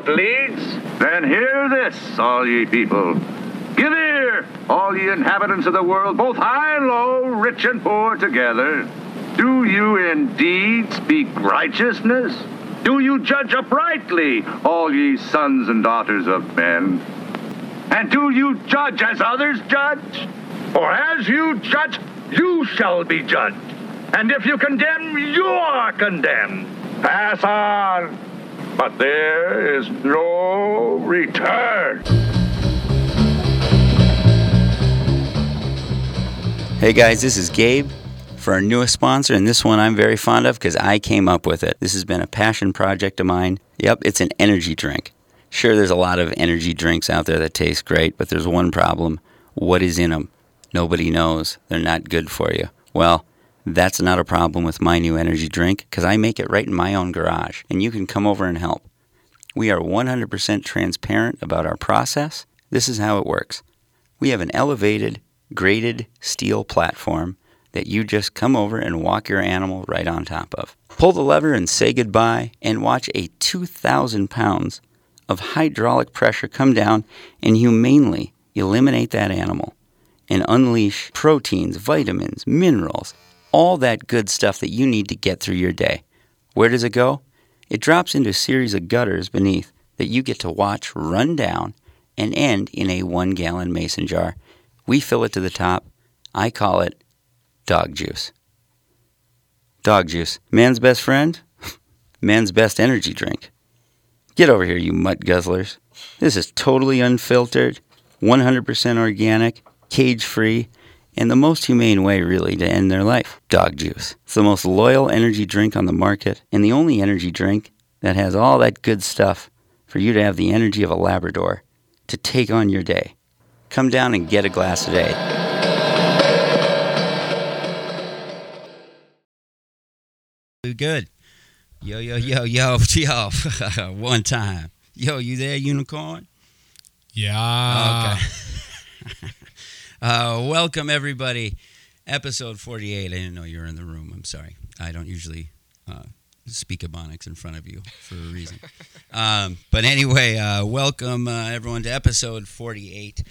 road leads? Then hear this, all ye people. Give ear, all ye inhabitants of the world, both high and low, rich and poor together. Do you indeed speak righteousness? Do you judge uprightly, all ye sons and daughters of men? And do you judge as others judge? For as you judge, you shall be judged. And if you condemn, you are condemned. Pass on. But there is no return. Hey guys, this is Gabe for our newest sponsor, and this one I'm very fond of because I came up with it. This has been a passion project of mine. Yep, it's an energy drink. Sure, there's a lot of energy drinks out there that taste great, but there's one problem. What is in them? Nobody knows. They're not good for you. Well, that's not a problem with my new energy drink because I make it right in my own garage, and you can come over and help. We are 100% transparent about our process. This is how it works. We have an elevated, graded steel platform that you just come over and walk your animal right on top of. Pull the lever and say goodbye, and watch a 2,000 pounds of hydraulic pressure come down and humanely eliminate that animal and unleash proteins, vitamins, minerals, all that good stuff that you need to get through your day. Where does it go? It drops into a series of gutters beneath that you get to watch run down and end in a one gallon mason jar. We fill it to the top. I call it dog juice. Dog juice. Man's best friend? Man's best energy drink. Get over here, you mutt guzzlers. This is totally unfiltered, 100% organic, cage free, and the most humane way, really, to end their life. Dog juice. It's the most loyal energy drink on the market, and the only energy drink that has all that good stuff for you to have the energy of a Labrador to take on your day. Come down and get a glass today. Good. Yo, yo, yo, yo, yo. One time. Yo, you there, unicorn? Yeah. Okay. uh, welcome, everybody. Episode 48. I didn't know you were in the room. I'm sorry. I don't usually uh, speak Ebonics in front of you for a reason. um, but anyway, uh, welcome, uh, everyone, to episode 48.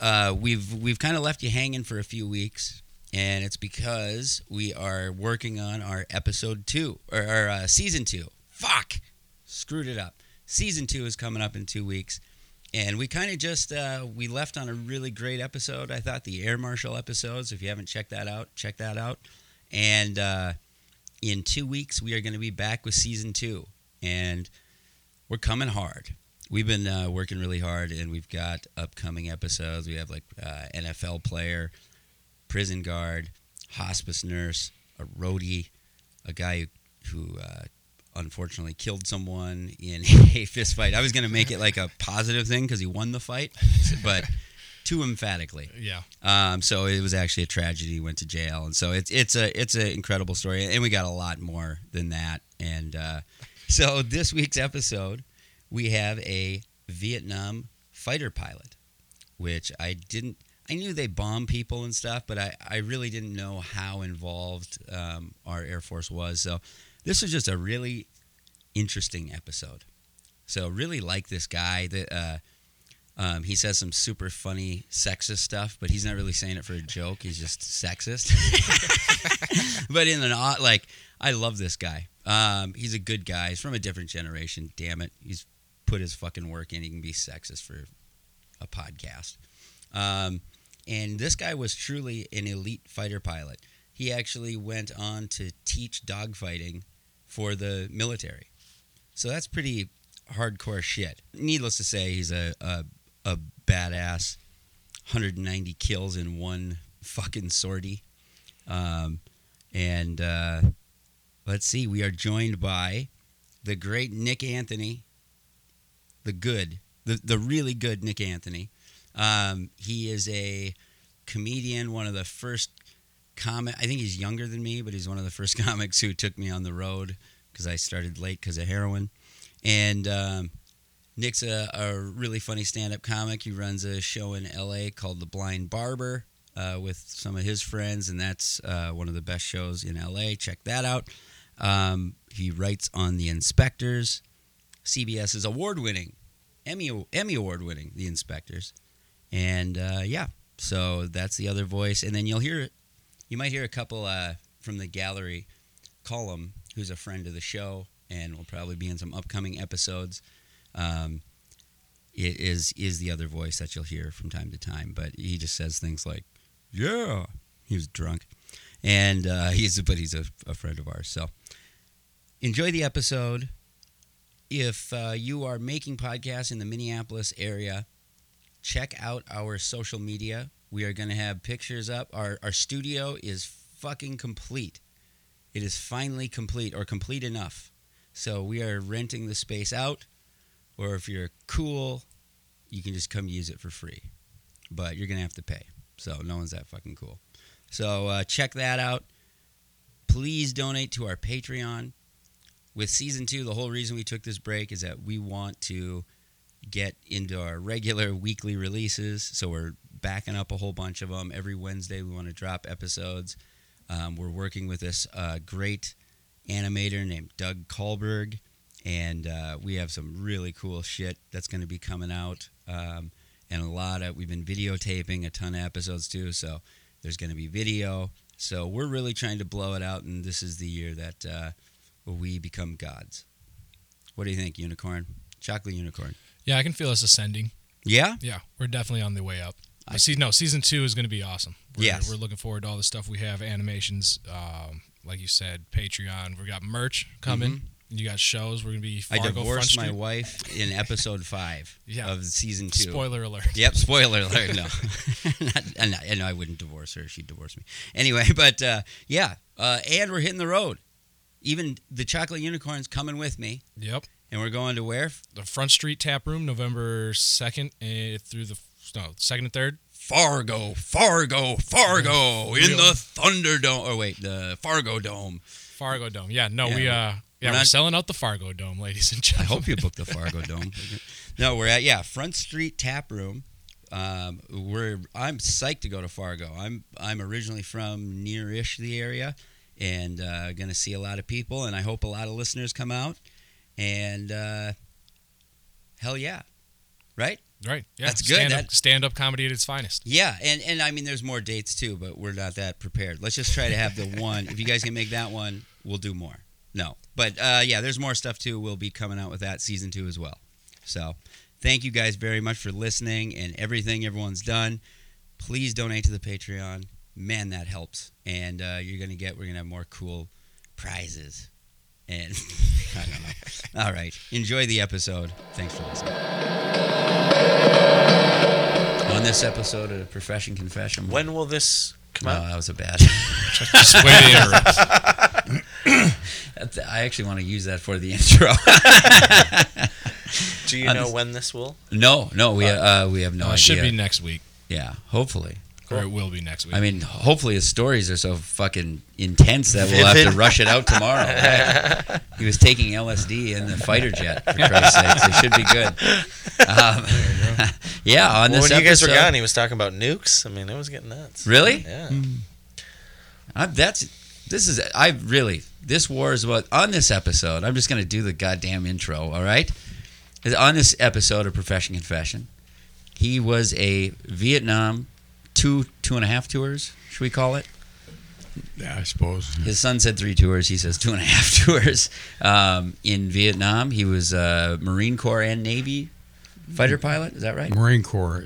Uh, we've we've kind of left you hanging for a few weeks, and it's because we are working on our episode two or our uh, season two. Fuck, screwed it up. Season two is coming up in two weeks, and we kind of just uh, we left on a really great episode. I thought the air marshal episodes. If you haven't checked that out, check that out. And uh, in two weeks, we are going to be back with season two, and we're coming hard. We've been uh, working really hard, and we've got upcoming episodes. We have like uh, NFL player, prison guard, hospice nurse, a roadie, a guy who, who uh, unfortunately killed someone in a fist fight. I was going to make it like a positive thing because he won the fight, but too emphatically. Yeah. Um, so it was actually a tragedy. He went to jail, and so it's it's a it's an incredible story, and we got a lot more than that. And uh, so this week's episode, we have a Vietnam fighter pilot, which I didn't. I knew they bomb people and stuff, but I, I really didn't know how involved um, our Air Force was. So this was just a really interesting episode. So really like this guy that uh, um, he says some super funny sexist stuff, but he's not really saying it for a joke. He's just sexist. but in an odd, like, I love this guy. Um, he's a good guy. He's from a different generation. Damn it, he's put his fucking work in. He can be sexist for a podcast. Um, and this guy was truly an elite fighter pilot. He actually went on to teach dogfighting for the military. So that's pretty hardcore shit. Needless to say, he's a, a, a badass. 190 kills in one fucking sortie. Um, and uh, let's see, we are joined by the great Nick Anthony, the good, the, the really good Nick Anthony. Um, he is a comedian, one of the first comic. I think he's younger than me, but he's one of the first comics who took me on the road because I started late because of heroin. And um, Nick's a, a really funny stand-up comic. He runs a show in L.A. called The Blind Barber uh, with some of his friends, and that's uh, one of the best shows in L.A. Check that out. Um, he writes on The Inspectors, CBS's award-winning Emmy Emmy award-winning The Inspectors, and uh, yeah, so that's the other voice, and then you'll hear you might hear a couple uh, from the gallery. Column, who's a friend of the show, and will probably be in some upcoming episodes. Um, is is the other voice that you'll hear from time to time, but he just says things like, "Yeah," he was drunk, and uh, he's but he's a, a friend of ours. So enjoy the episode. If uh, you are making podcasts in the Minneapolis area, check out our social media. We are going to have pictures up. Our our studio is fucking complete. It is finally complete or complete enough. So we are renting the space out, or if you're cool, you can just come use it for free. But you're gonna have to pay. So no one's that fucking cool. So uh, check that out. Please donate to our Patreon. With season two, the whole reason we took this break is that we want to get into our regular weekly releases. So we're backing up a whole bunch of them. Every Wednesday, we want to drop episodes. Um, we're working with this uh, great animator named Doug Kahlberg, and uh, we have some really cool shit that's going to be coming out. Um, and a lot of we've been videotaping a ton of episodes too, so there's going to be video. So we're really trying to blow it out, and this is the year that uh, we become gods. What do you think, Unicorn? Chocolate Unicorn. Yeah, I can feel us ascending. Yeah, Yeah, we're definitely on the way up. I- I see. No, season two is going to be awesome. We're, Yes. we're looking forward to all the stuff we have, animations, um, like you said, Patreon. We got merch coming. You got shows. We're going to be I Fargo Front divorced my wife in episode five Yeah. of season two. Spoiler alert. Yep, spoiler alert. No, Not, and I, and I wouldn't divorce her; she'd divorce me anyway. But uh, yeah, uh, and we're hitting the road. Even the chocolate unicorn's coming with me, Yep. and we're going to where? The Front Street Tap Room, November second uh, through the no second and third. Fargo, Fargo, Fargo in Real- the Thunderdome. Or wait, the Fargo Dome. Fargo Dome. Yeah. No, Yeah, we uh we're yeah we're not- selling out the Fargo Dome, ladies and gentlemen. I gentlemen. hope you booked the Fargo Dome. No, we're at yeah Front Street Tap Room. Um, we're I'm psyched to go to Fargo. I'm I'm originally from near-ish the area, and uh, going to see a lot of people, and I hope a lot of listeners come out. And uh, hell yeah, right? Right. Yeah. That's good. Stand up, That- stand up comedy at its finest. Yeah, and and I mean there's more dates too, but we're not that prepared. Let's just try to have the one. If you guys can make that one, we'll do more. No, but uh, yeah, there's more stuff too. We'll be coming out with that season two as well. So thank you guys very much for listening and everything everyone's done. Please donate to the Patreon. Man, that helps. And uh, you're gonna get we're gonna have more cool prizes. And I don't know. All right, enjoy the episode. Thanks for listening. On this episode of Profession Confession, When will this come no, out? that was a bad. Just way to interrupt. I actually want to use that for the intro. Do you know this- when this will? no, no, we uh, we have no No, it idea. should be next week, yeah, hopefully. Or it will be next week. I mean, hopefully his stories are so fucking intense that we'll have to rush it out tomorrow. right? He was taking LSD in the fighter jet, for Christ's sakes. It should be good. Um, yeah, on Well, this when you guys were gone, he was talking about nukes. I mean, it was getting nuts. Really? Yeah. I, that's this is I really this war is about on this episode. I'm just gonna do the goddamn intro. All right, on this episode of Profession Confession, he was a Vietnam two two and a half tours. Should we call it? Yeah, I suppose. His son said three tours. He says two and a half tours. Um, in Vietnam, he was a Marine Corps and Navy fighter pilot. Is that right? Marine Corps.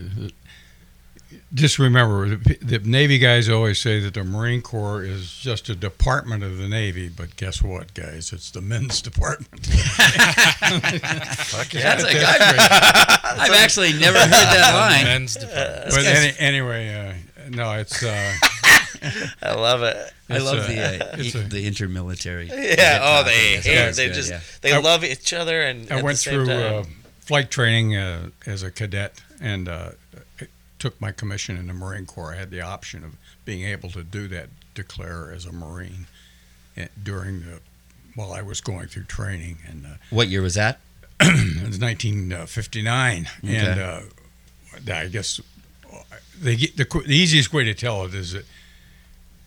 Just remember, the, the Navy guys always say that the Marine Corps is just a department of the Navy, but guess what, guys? It's the men's department. Fuck yeah. That's like I've, I've actually never heard that line. Men's department. but any, anyway, uh, no, it's uh, I love it. I love a- the uh, it's e- a- the intermilitary. Yeah. Oh, they hate. They just yeah. they I- love each other and I at went the same through time. uh, flight training uh, as a cadet and uh, took my commission in the Marine Corps. I had the option of being able to do that, declare as a Marine eh, during the while I was going through training, and uh, What year was that? it was 1959, Okay. and uh, I guess they get, the, the easiest way to tell it is that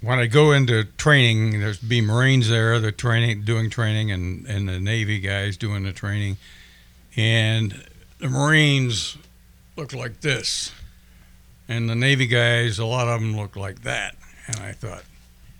when I go into training, there's be Marines there, they're training, doing training, and and the Navy guys doing the training. and the Marines look like this, and the Navy guys, a lot of them look like that. And I thought,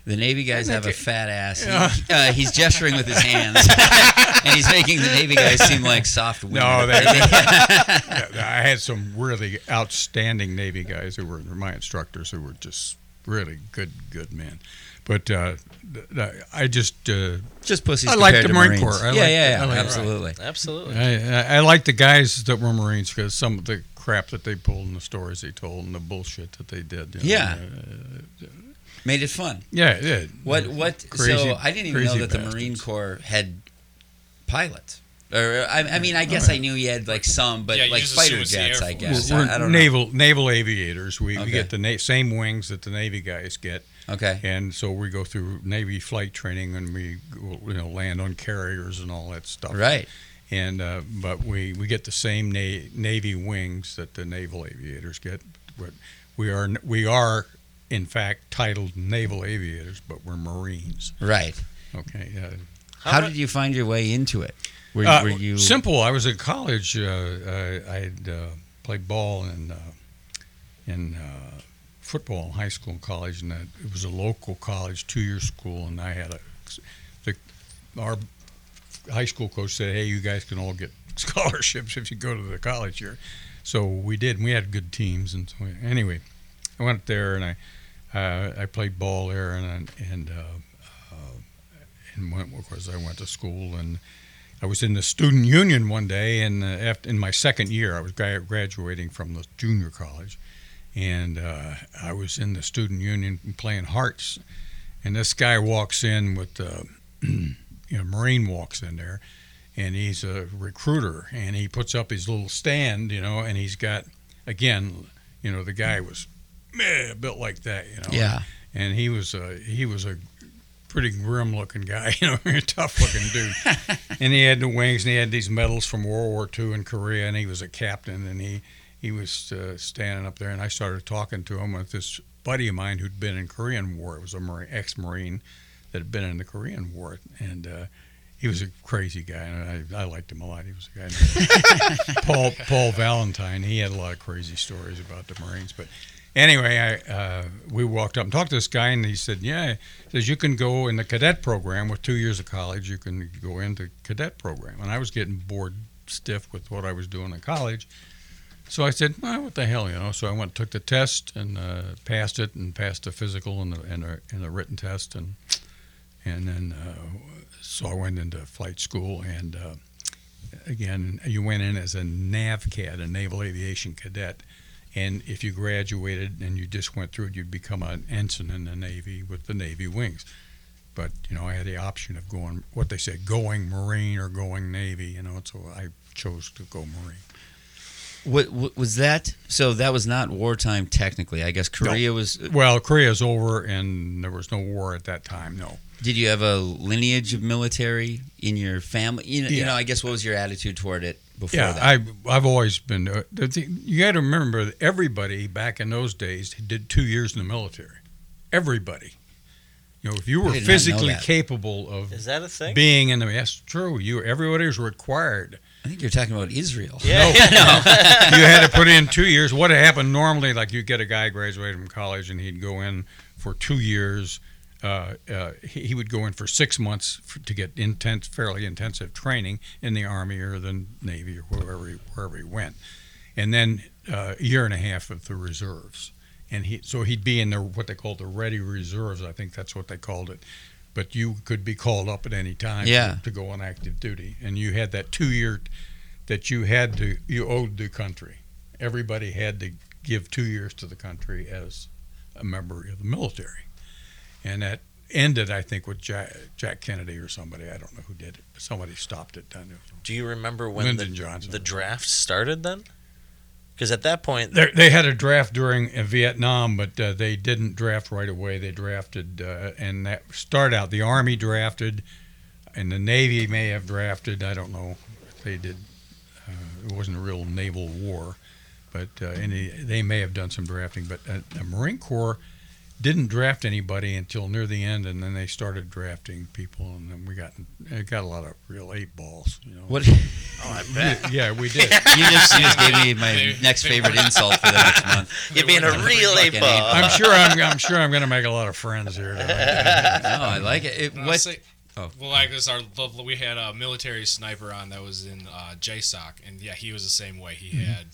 The Navy guys have a fat ass. He- uh, he's gesturing with his hands, and he's making the Navy guys seem like soft women. No, they, yeah, I had some really outstanding Navy guys who were my instructors who were just really good, good men. But uh, th- th- I just uh, just pussies. I like the to Marine Marines. Corps. I yeah, like- yeah, yeah, I like- absolutely. Absolutely. I, I, I like the guys that were Marines because some of the crap that they pulled and the stories they told and the bullshit that they did. you know, Yeah. uh, Made it fun. yeah, it did. What? What? Crazy- so I didn't even know crazy that the. Marine Corps had pilots. Or I, I mean, I guess I knew you had like some, but Yeah, like fighter jets, I guess. We're, I, we're I don't know. naval naval aviators. We, Okay. we get the na- same wings that the Navy guys get, Okay. and so we go through Navy flight training and we go, you know land on carriers and all that stuff. Right. And uh, but we, we get the same na- Navy wings that the naval aviators get. But we are we are in fact titled naval aviators, but we're Marines. Right. Okay. Uh, How, mu- did you find your way into it? Were, Uh, were you simple? I was in college. Uh, I, I had uh, played ball and uh, in uh, football in high school and college, and it was a local college, two-year school, and I had a the our high school coach said, "Hey, you guys can all get scholarships if you go to the college here." So we did, and we had good teams, and so anyway, I went there and I uh, I played ball there, and and uh, uh, and went, of course I went to school and. I was in the student union one day, and uh, after, in my second year, I was graduating from the junior college, and uh, I was in the student union playing hearts, and this guy walks in with, you know, Marine walks in there, and he's a recruiter, and he puts up his little stand, you know, and he's got, again, you know, the guy was meh, built like that, you know, Yeah. and he was a he was a pretty grim looking guy, you know, a tough looking dude. and he had the wings, and he had these medals from World War II in Korea, and he was a captain, and he he was uh, standing up there, and I started talking to him with this buddy of mine who'd been in Korean War. It was a Marine, ex-Marine that had been in the Korean War, and. Uh, he was a crazy guy, and I, I liked him a lot. He was a guy Paul Paul Valentine. He had a lot of crazy stories about the Marines, but anyway, I uh, we walked up and talked to this guy, and he said, "Yeah," he says you can go in the cadet program with two years of college. You can go into cadet program, and I was getting bored stiff with what I was doing in college. So I said, well, "What the hell, you know?" So I went, took the test, and uh, passed it, and passed the physical and the and the, and the written test, and and then uh, so I went into flight school, and uh, again, you went in as a NAVCAD, a Naval Aviation Cadet. And if you graduated and you just went through it, you'd become an ensign in the Navy with the Navy wings. But you know, I had the option of going what they say, going Marine or going Navy. You know, so I chose to go Marine. What, what was that? So that was not wartime technically. I guess Korea was. Well, Korea's over, and there was no war at that time. No. Did you have a lineage of military in your family? You know, you know I guess what was your attitude toward it before Yeah, that? I I've always been. Uh, the thing, you got to remember that everybody back in those days did two years in the military. Everybody. You know, if you were did not know physically capable of Is that a thing? being in the yes, true. You everybody was required. I think you're talking about Israel. yeah, No. yeah, no. you had to put in two years. What happened normally, like you get a guy graduated from college and he'd go in for two years. Uh, uh, he, he would go in for six months for, to get intense, fairly intensive training in the army or the navy or wherever he, wherever he went, and then uh, a year and a half of the reserves. And he so he'd be in the what they called the ready reserves. I think that's what they called it. But you could be called up at any time Yeah. to, to go on active duty, and you had that two year that you had to you owed the country. Everybody had to give two years to the country as a member of the military, and that ended, I think, with Jack, Jack Kennedy or somebody. I don't know who did it, but somebody stopped it. Done. Do you remember when Lyndon the, Johnson. the draft started then? Because at that point, They, they had a draft during uh, Vietnam, but uh, they didn't draft right away. They drafted, uh, and that start out the Army drafted, and the Navy may have drafted. I don't know if they did. Uh, it wasn't a real naval war, but uh, any, they may have done some drafting. But the Marine Corps didn't draft anybody until near the end, and then they started drafting people, and then we got it got a lot of real eight balls. You know. What? Oh, I bet. Yeah, we did. You just, you just gave me my next favorite insult for the next month. You're being a real Fucking eight ball. I'm sure I'm, I'm sure I'm going to make a lot of friends here. Tonight. No, I like it. it what? say- oh. Well, like this, our we had a military sniper on that was in uh, JSOC, and yeah, he was the same way. He Mm-hmm. had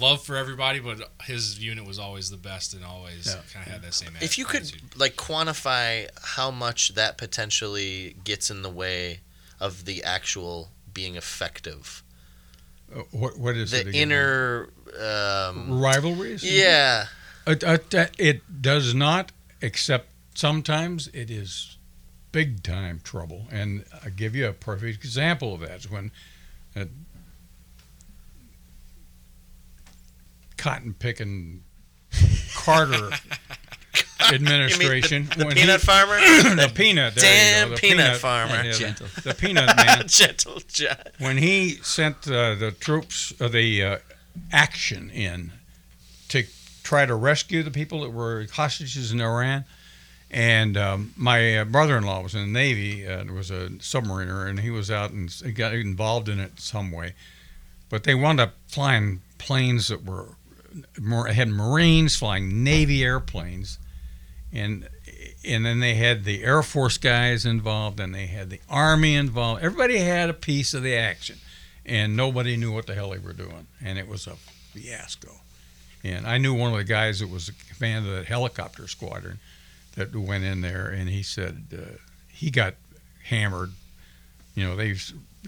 love for everybody, but his unit was always the best and always Yeah. kind of had that same. if you could like quantify how much that potentially gets in the way of the actual being effective, Uh, what what is it? the again? inner, um, rivalries? yeah, Uh, uh, uh, it does not, except sometimes it is big time trouble. And I'll give you a perfect example of that. Is when uh, cotton picking Carter administration. the when peanut he- farmer, the peanut. damn go, the peanut farmer. yeah, the- Gentle. the peanut man. gentle John. when he sent uh, the troops, uh, the uh, action in to try to rescue the people that were hostages in Iran. And um, my uh, brother-in-law was in the Navy. Uh, was a submariner, and he was out and got involved in it some way. But they wound up flying planes that were had Marines flying Navy airplanes, and and then they had the Air Force guys involved, and they had the Army involved. Everybody had a piece of the action, and nobody knew what the hell they were doing, and it was a fiasco. And I knew one of the guys that was the commander of the helicopter squadron that went in there, and he said uh, he got hammered. You know, they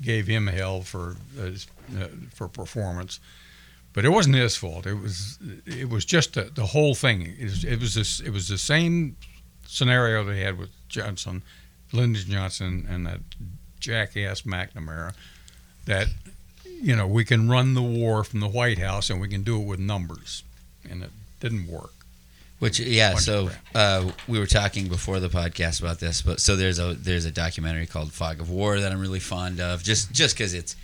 gave him hell for uh, uh, for performance, but it wasn't his fault. It was it was just the, the whole thing. It was, it was this it was the same scenario they had with Johnson, Lyndon Johnson, and that jackass McNamara. That you know we can run the war from the White House and we can do it with numbers, and it didn't work. Which yeah, so uh, we were talking before the podcast about this, but so there's a there's a documentary called Fog of War that I'm really fond of, just just because it's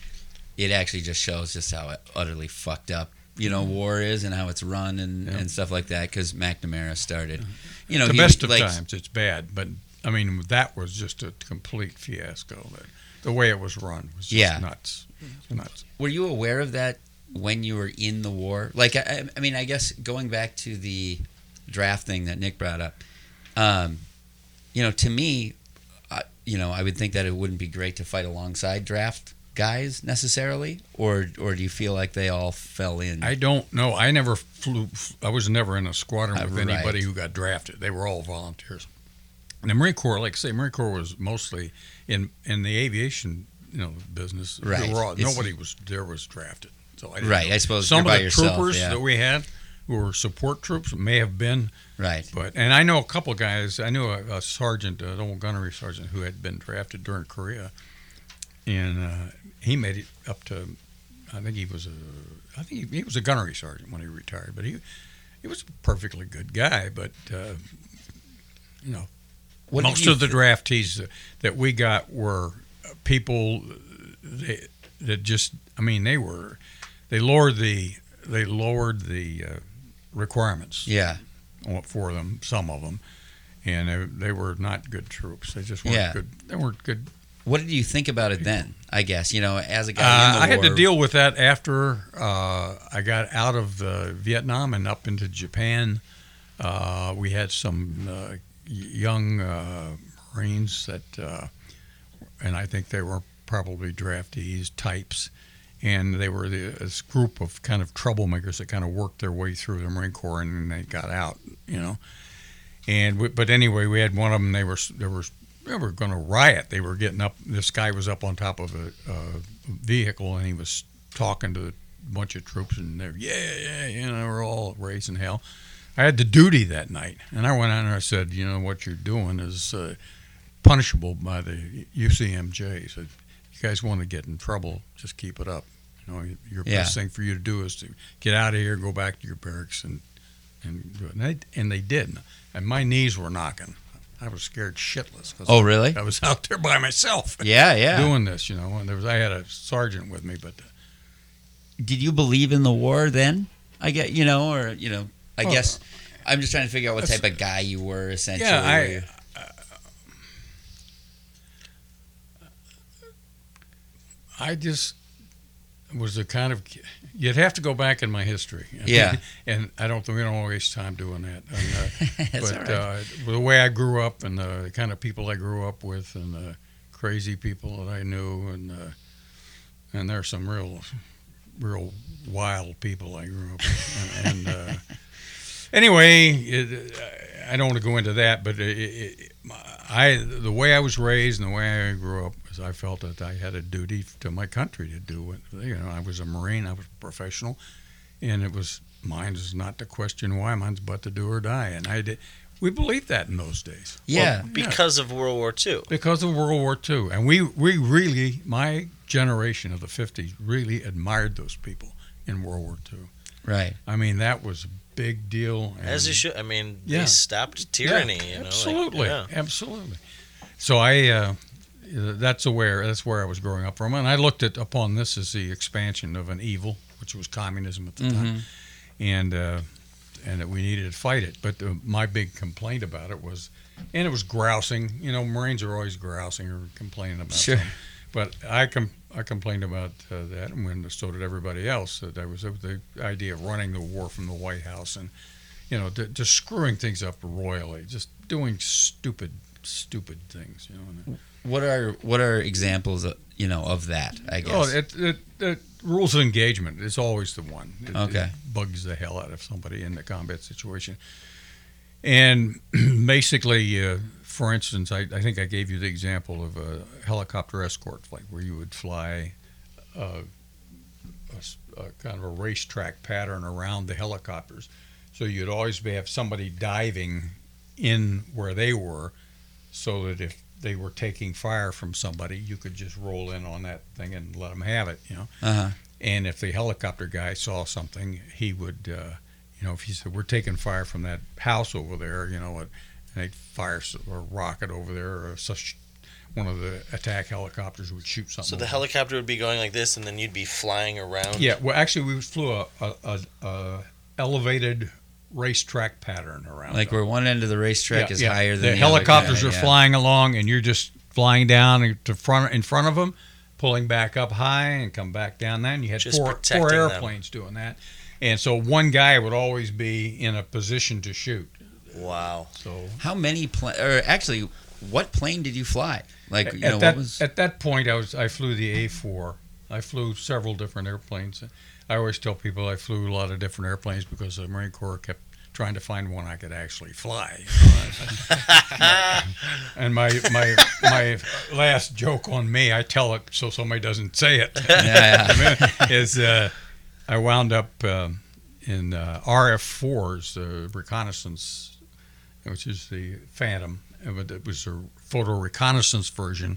it actually just shows just how utterly fucked up you know war is and how it's run and, Yeah. and stuff like that. Because McNamara started, you know, the he, best of like, times it's bad, but I mean that was just a complete fiasco. The, the way it was run was just Yeah. nuts, nuts. Were you aware of that when you were in the war? Like, I, I mean, I guess going back to the draft thing that Nick brought up, um, you know, to me, I, you know, I would think that it wouldn't be great to fight alongside draft guys necessarily, or or do you feel like they all fell in? I don't know. I never flew. I was never in a squadron Uh, with right. anybody who got drafted. They were all volunteers. And the Marine Corps, like I say, Marine Corps was mostly in in the aviation, you know, business. Right. were all- nobody was there was drafted. So I Right, know. I suppose some of the yourself, troopers yeah. that we had who were support troops may have been right. But and I know a couple guys. I knew a, a sergeant, an old gunnery sergeant, who had been drafted during Korea, and uh, he made it up to. I think he was a. I think he, he was a gunnery sergeant when he retired. But he, he was a perfectly good guy. But uh, you know, What most you of the draftees that, that we got were people that, that just. I mean, they were. They lowered the. They lowered the uh, requirements Yeah, for them, some of them, and they, they were not good troops. They just weren't Yeah. good. They weren't good. What did you think about it then? I guess you know, as a guy in Uh, the I had to deal with that after uh, I got out of uh, Vietnam and up into Japan. Uh, we had some uh, young uh, Marines that, uh, and I think they were probably draftees types, and they were the, this group of kind of troublemakers that kind of worked their way through the Marine Corps and then they got out, you know. And we, but anyway, we had one of them. They were they were they were going to riot. They were getting up. This guy was up on top of a, a vehicle and he was talking to a bunch of troops and they're yeah yeah you know we're all raising hell. I had the duty that night and I went out and I said you know what you're doing is uh, punishable by the UCMJ. Said you guys want to get in trouble, just keep it up. You know your Yeah. best thing for you to do is to get out of here, go back to your barracks and and do it. And they, and they did. And my knees were knocking. I was scared shitless. Oh, really? I was out there by myself Yeah, yeah. doing this, you know. And there was I had a sergeant with me, but uh, did you believe in the war then? I get you know, or you know, I guess I'm just trying to figure out what type of guy you were essentially. Yeah, I, you- I just was the kind of you'd have to go back in my history. Yeah. and I don't think we don't waste time doing that. And, uh, but all right. uh, the way I grew up and the kind of people I grew up with and the crazy people that I knew and uh, and there's some real real wild people I grew up with. and, and uh, anyway, it, I don't want to go into that, but it, it, I the way I was raised and the way I grew up is I felt that I had a duty to my country to do it. you know. I was a Marine, I was a professional, and it was mine is not to question why, mine's but to do or die, and I did. We believed that in those days. yeah. because of World War II. because of World War II, and we we really my generation of the '50s really admired those people in World War II. right. I mean, that was a big deal. As you and- should. I mean, Yeah. they stopped tyranny. Yeah, you know, like, absolutely, yeah. absolutely. So I, uh, that's where that's where I was growing up from, and I looked at upon this as the expansion of an evil, which was communism at the Mm-hmm. time, and uh, and that we needed to fight it. But uh, my big complaint about it was, and it was grousing. You know, Marines are always grousing or complaining about. Sure. something. But I com- I complained about uh, that, and when so did everybody else. That I was uh, the idea of running the war from the White House and you know, d- just screwing things up royally, just doing stupid, stupid things. You know. What are what are examples of, you know of that? I guess. Oh, it, it, it, rules of engagement is always the one. It, Okay. it bugs the hell out of somebody in the combat situation. And basically, uh, for instance, I, I think I gave you the example of a helicopter escort flight where you would fly uh, a, a kind of a racetrack pattern around the helicopters. So you'd always be, have somebody diving in where they were so that if they were taking fire from somebody, you could just roll in on that thing and let them have it, you know. Uh-huh. And if the helicopter guy saw something, he would, uh, you know, if he said, "We're taking fire from that house over there," you know, and they'd fire s- a rocket over there, or such one of the attack helicopters would shoot something. So the over. helicopter would be going like this, and then you'd be flying around. Yeah, well, actually, we flew a, a, a, a elevated racetrack pattern around. Like it. where one end of the racetrack Yeah, is yeah. higher than the, the, helicopters other. are Yeah, yeah. flying along, and you're just flying down to front in front of them, pulling back up high and come back down. Then you had Just four protecting four them. airplanes doing that, and so one guy would always be in a position to shoot. Wow. So How many pla- or actually, what plane did you fly? Like you at know that what was? at that point, I was I flew the A4. I flew several different airplanes. I always tell people I flew a lot of different airplanes because the Marine Corps kept trying to find one I could actually fly. and my my my last joke on me, I tell it so somebody doesn't say it. yeah, yeah. is uh, I wound up um in uh, RF4s, the reconnaissance, which is the Phantom. it was a photo reconnaissance version,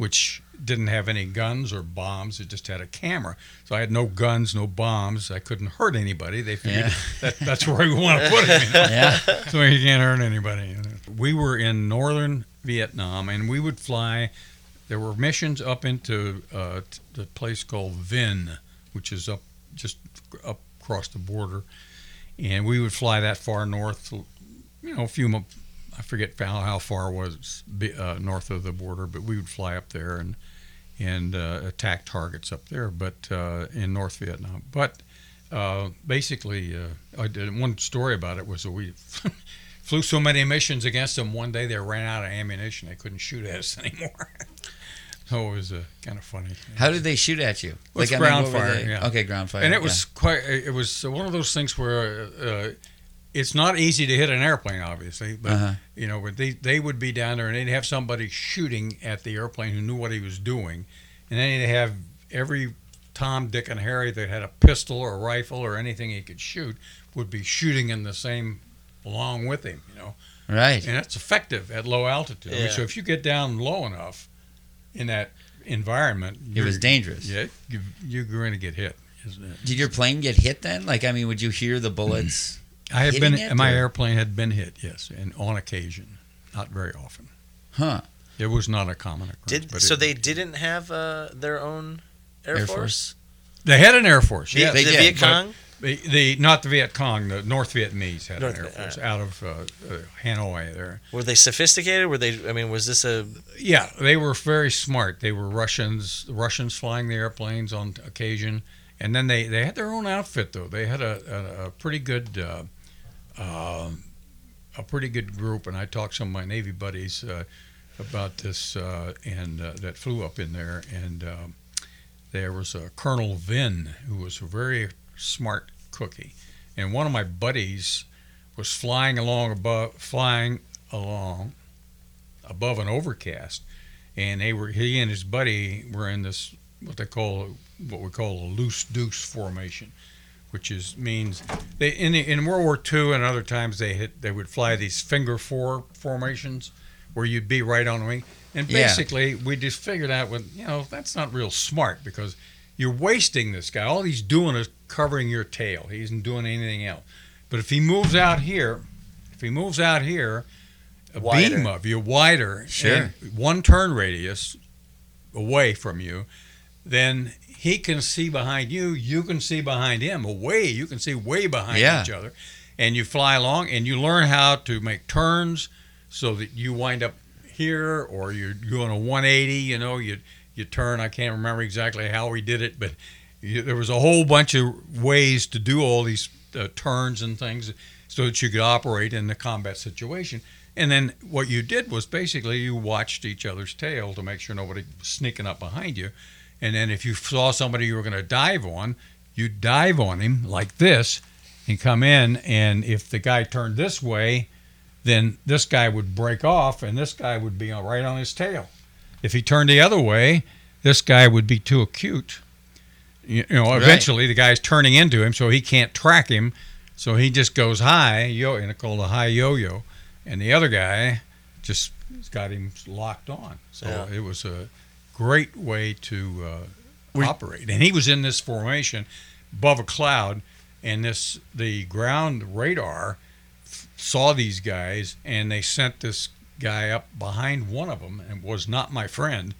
which didn't have any guns or bombs. It just had a camera. So I had no guns, no bombs. I couldn't hurt anybody. They figured Yeah. that, that's where we want to put it. You know? yeah. so you can't hurt anybody. We were in northern Vietnam, and we would fly. There were missions up into uh, the place called Vinh, which is up just up across the border, and we would fly that far north. You know, a few. I forget how, how far it was uh, north of the border, but we would fly up there and and uh, attack targets up there, but uh, in North Vietnam. But uh, basically, uh, I did one story about it was that we flew so many missions against them. One day they ran out of ammunition; they couldn't shoot at us anymore. so it was uh, kind of funny. How did they shoot at you? Well, it's I mean, ground fire, yeah. Okay, ground fire. and it yeah. was quite. It was one of those things where uh, it's not easy to hit an airplane, obviously, but Uh-huh. you know, but they they would be down there and they'd have somebody shooting at the airplane who knew what he was doing, and then they'd have every Tom, Dick, and Harry that had a pistol or a rifle or anything he could shoot would be shooting in the same along with him, you know, right. and that's effective at low altitude. I mean, Yeah. so if you get down low enough in that environment, It was dangerous. Yeah, you, you're going to get hit. Isn't it? Did your plane get hit then? Like, I mean, would you hear the bullets? I have been. it, my or- airplane had been hit, yes, and on occasion, not very often. Huh? It was not a common occurrence. Did but so? it- They didn't have uh, their own air, Air force. Force? They had an air force. The, Yeah, They the did, Viet Cong. The, the not the Viet Cong, the North Vietnamese had North an Air Viet- Force out of uh, uh, Hanoi there. Were they sophisticated? Were they? I mean, was this a? Yeah, they were very smart. They were Russians, Russians flying the airplanes on occasion, and then they, they had their own outfit though. They had a, a, a pretty good uh, a pretty good group, and I talked to some of my Navy buddies uh, about this, uh, and uh, that flew up in there, and um there was a Colonel Vin who was a very smart cookie, and one of my buddies was flying along above, flying along above an overcast, and they were he and his buddy were in this what they call what we call a loose deuce formation, which is means they in the, in World War II and other times they hit they would fly these finger four formations where you'd be right on the wing, and Yeah. basically we just figured out when you know that's not real smart because you're wasting this guy. All he's doing is covering your tail. He isn't doing anything else. But if he moves out here, if he moves out here, a Wider. beam of you wider, Sure. one turn radius away from you, then he can see behind you. You can see behind him. Away, you can see way behind Yeah. each other, and you fly along, and you learn how to make turns so that you wind up here, or you're doing a 180. You know, you you turn. I can't remember exactly how we did it, but you, there was a whole bunch of ways to do all these uh, turns and things so that you could operate in the combat situation. And then what you did was basically you watched each other's tail to make sure nobody was sneaking up behind you. And then if you saw somebody you were going to dive on, you dive on him like this and come in. And if the guy turned this way, then this guy would break off and this guy would be right on his tail. If he turned the other way, this guy would be too acute. You you know, Right. eventually the guy's turning into him, so he can't track him. So he just goes high, yo, and it's called a high yo-yo, and the other guy just got him locked on. So Yeah. it was a great way to uh, Were- operate. And he was in this formation above a cloud, and this the ground radar f- saw these guys, and they sent this guy up behind one of them, and was not my friend.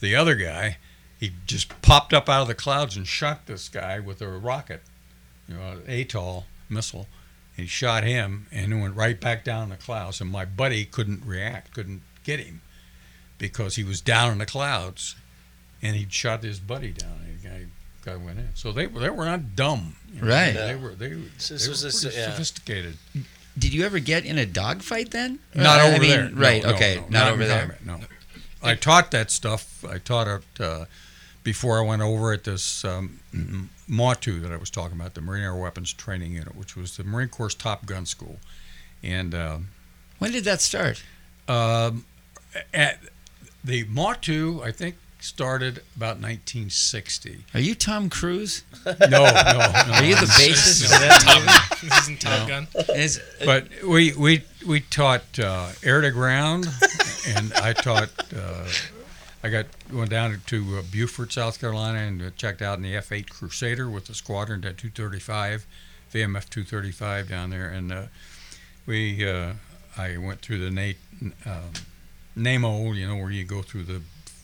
The other guy, he just popped up out of the clouds and shot this guy with a rocket, you know, an Atoll missile. He shot him and went right back down the clouds. And my buddy couldn't react, couldn't get him because he was down in the clouds, and he shot his buddy down. And the guy, guy went in. So they were they were not dumb, you know. Right. They were they, were- This they were this is- yeah. sophisticated. Did you ever get in a dogfight then? Not Uh, over I mean, there. No, Right. no, okay. no, not, in over there. No. I taught that stuff. I taught it uh, before I went over at this um, MAWTU that I was talking about, the Marine Air Weapons Training Unit, which was the Marine Corps Top Gun School. And uh, When did that start? um, at the MAWTU, I think, started about 1960. Are you Tom Cruise? No, no, no. Are you the I'm- bassist no. for that movie? this isn't Top Gun. Is, But we we we taught uh, air to ground, and I taught. Uh, I got went down to uh, Beaufort, South Carolina, and uh, checked out in the F-8 Crusader with the squadron at 235, VMF 235 down there, and uh, we uh, I went through the Nate. um, NAMO, you know, where you go through the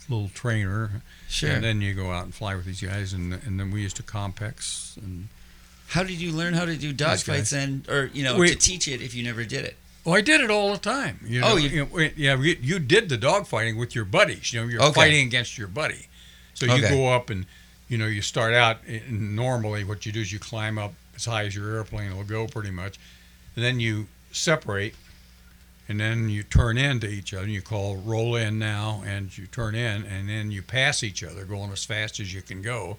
little trainer, sure. and then you go out and fly with these guys, and and then we used to Compex and. How did you learn how to do dogfights and or you know, We- to teach it if you never did it? Well, I did it all the time. You oh, know, Oh, you- you know, yeah, you, you did the dogfighting with your buddies. You know, you're Okay. fighting against your buddy. So you Okay. go up and, you know, you start out. Eh, and normally, what you do is you climb up as high as your airplane will go, pretty much, and then you separate, and then you turn into each other. You call roll in now, and you turn in, and then you pass each other, going as fast as you can go.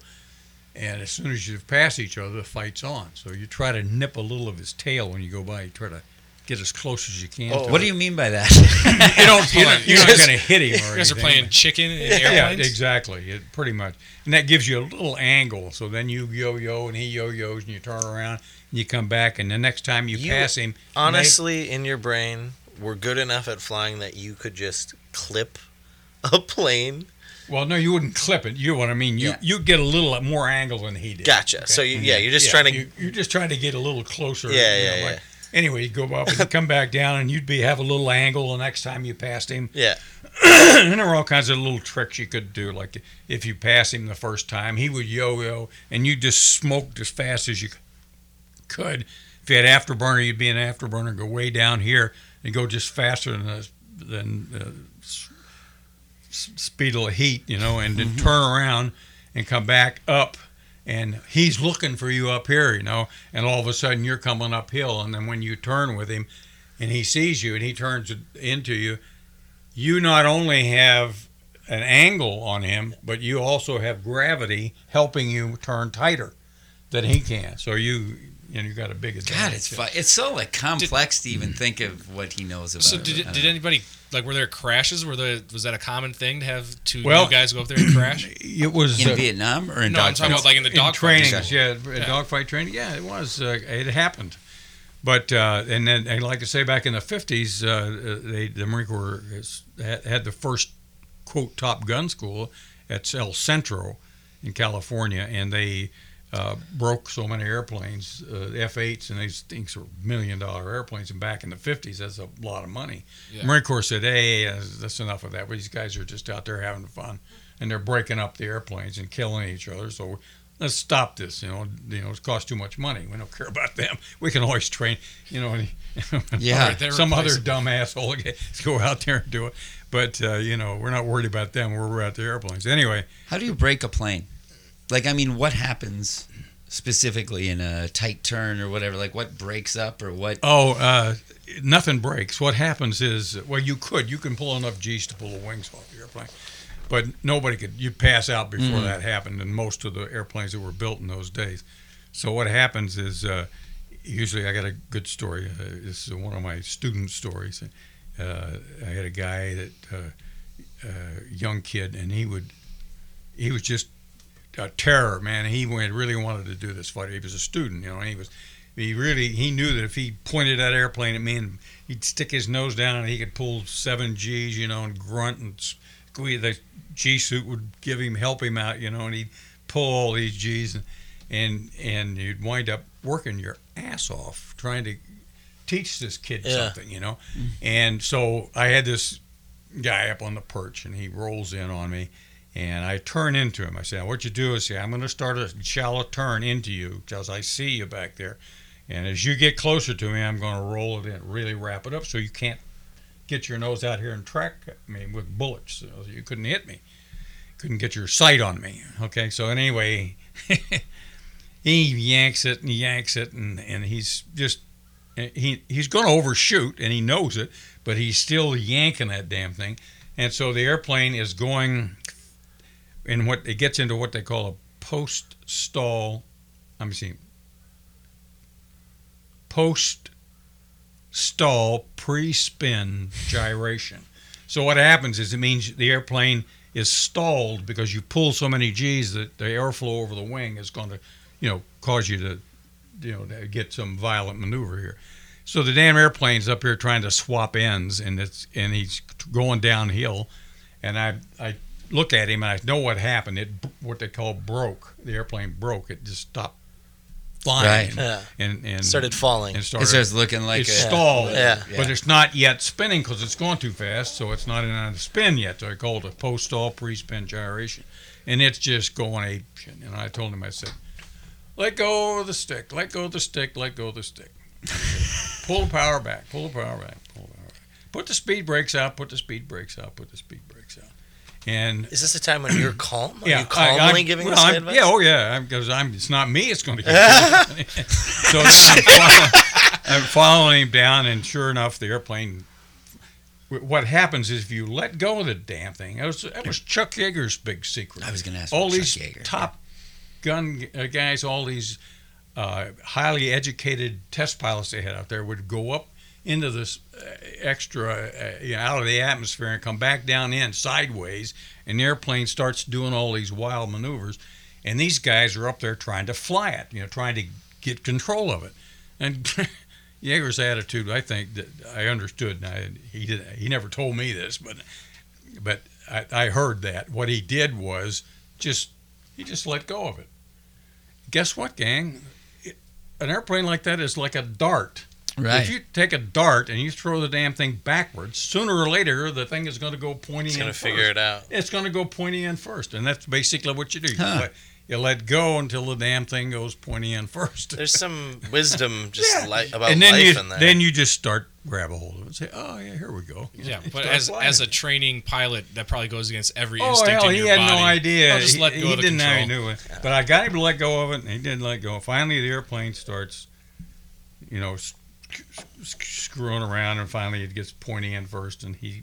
And as soon as you pass each other, the fight's on. So you try to nip a little of his tail when you go by. You try to get as close as you can. Oh, to What it do you mean by that? you don't, you're not, you're not going to hit him or You guys are anything. playing chicken in Yeah, exactly. It, pretty much, and that gives you a little angle. So then you yo-yo and he yo-yos, and you turn around and you come back, and the next time you, You- pass him, Honestly, in your brain, we're good enough at flying that you could just clip a plane. well, no, you wouldn't clip it. You know what I mean? You Yeah. you get a little more angle than he did. Gotcha. So you, yeah, you're just Yeah, trying to. You, you're just trying to get a little closer. Yeah, you know, yeah, like- yeah. Anyway, you go up and come back down, and you'd be have a little angle the next time you passed him. Yeah. and there were all kinds of little tricks you could do. Like if you pass him the first time, he would yo-yo, and you just smoked as fast as you could. If you had afterburner, you'd be an afterburner, go way down here, and go just faster than the, than uh, the s- speed of the heat, you know, and then mm-hmm. turn around and come back up. And he's looking for you up here, you know, and all of a sudden you're coming uphill. And then when you turn with him and he sees you and he turns into you, you not only have an angle on him, but you also have gravity helping you turn tighter than he can. So you, you know, you got a big advantage. God, it's fu- it's so like complex to even think of what he knows about. So it. did, it, did anybody like were there crashes? Were there was that a common thing to have two Well- new guys go up there and crash? It was in uh, Vietnam or in No, I'm talking dogfights? about like in the in dog training. fights. Yeah, Yeah. dogfight training. Yeah, it was. Uh, it happened. But uh, and then and like I say, back in the fifties, uh, they the Marine Corps has, had, had the first quote Top Gun school at El Centro in California, and they uh, broke so many airplanes, uh, F-8s, and these things were million dollar airplanes. And back in the fifties, that's a lot of money. Yeah. Marine Corps said, "Hey, uh, that's enough of that. These guys are just out there having fun, and they're breaking up the airplanes and killing each other. So let's stop this. You know, you know, it costs too much money. We don't care about them. We can always train. You know, and, Yeah. Right, some other dumb asshole gets- go out there and do it. But uh, you know, we're not worried about them. We're worried about the airplanes. Anyway, How do you break a plane? Like, I mean, what happens specifically in a tight turn or whatever? Like, what breaks up or what? oh, uh, nothing breaks. What happens is, well, you could, you can pull enough G's to pull the wings off the airplane, but nobody could. You pass out before that happened, and most of the airplanes that were built in those days. So what happens is, uh, usually I got a good story. Uh, this is one of my student stories. Uh, I had a guy that, uh, uh, young kid, and he would, he was just a terror, man. He went, really wanted to do this fight. He was a student, you know. He was, he really, he knew that if he pointed that airplane at me and he'd stick his nose down and he could pull seven G's, you know, and grunt and squeeze. The G suit would give him, help him out, you know, and he'd pull all these G's and and and you'd wind up working your ass off trying to teach this kid Yeah. something, you know. And so I had this guy up on the perch, and he rolls in on me, and I turn into him. I say, "What you do is say, I'm going to start a shallow turn into you because I see you back there, and as you get closer to me, I'm going to roll it in, really wrap it up, so you can't get your nose out here and track me with bullets. So you couldn't hit me, couldn't get your sight on me. Okay, so anyway." He yanks it and yanks it, and, and he's just he he's going to overshoot, and he knows it, but he's still yanking that damn thing, and so the airplane is going in what it gets into what they call a post stall. Let me see. Post stall pre spin gyration. So what happens is it means the airplane is stalled because you pull so many G's that the airflow over the wing is going to, you know, cause you to, you know, to get some violent maneuver here. So the damn airplane's up here trying to swap ends, and it's and he's going downhill, and I I look at him and I know what happened. It what they call broke. The airplane broke. It just stopped flying. Right. Yeah. And and Started falling. and It starts looking like it's a. stalled, Yeah. but it's not yet spinning because it's going too fast, so it's not in a spin yet. So I call it a post-stall pre-spin gyration, and it's just going ape shit. And I told him, I said, "Let go of the stick, let go of the stick, let go of the stick. pull the power back, pull the power back, pull the power back. Put the speed brakes out, put the speed brakes out, put the speed brakes out." And Is this a time when you're calm? Are yeah, you calmly I, I'm- giving well, this I'm- advice? Yeah, oh yeah, because I'm, It's not me. It's going to get. so then I'm following, I'm following him down, and sure enough, the airplane. What happens is if you let go of the damn thing, that was, that was Chuck Yeager's big secret. I was going to ask all these Chuck Yeager. top gun uh, guys, all these uh, highly educated test pilots they had out there would go up into this uh, extra, uh, you know, out of the atmosphere and come back down in sideways, and the airplane starts doing all these wild maneuvers, and these guys are up there trying to fly it, you know, trying to get control of it, and. Yeager's attitude, I think that I understood. I, he did. He never told me this, but but I, I heard that. What he did was just he just let go of it. Guess what, gang? An airplane like that is like a dart. Right. If you take a dart and you throw the damn thing backwards, sooner or later the thing is going to go pointing It's in gonna first. figure it out. It's going to go pointing in first, and that's basically what you do. You, Huh. let, You let go until the damn thing goes pointy in first. There's some wisdom just Yeah. li- about and then life you in there. then you just start grab a hold of it and say, "Oh yeah, here we go." Yeah, You but as flying as a training pilot, that probably goes against every Oh instinct hell, in he your had body. no idea. I'll just he let he of the didn't know he knew it. But I got him to let go of it, and he didn't let go. Finally, the airplane starts, you know, s- s- screwing around, and finally it gets pointy end first, and he,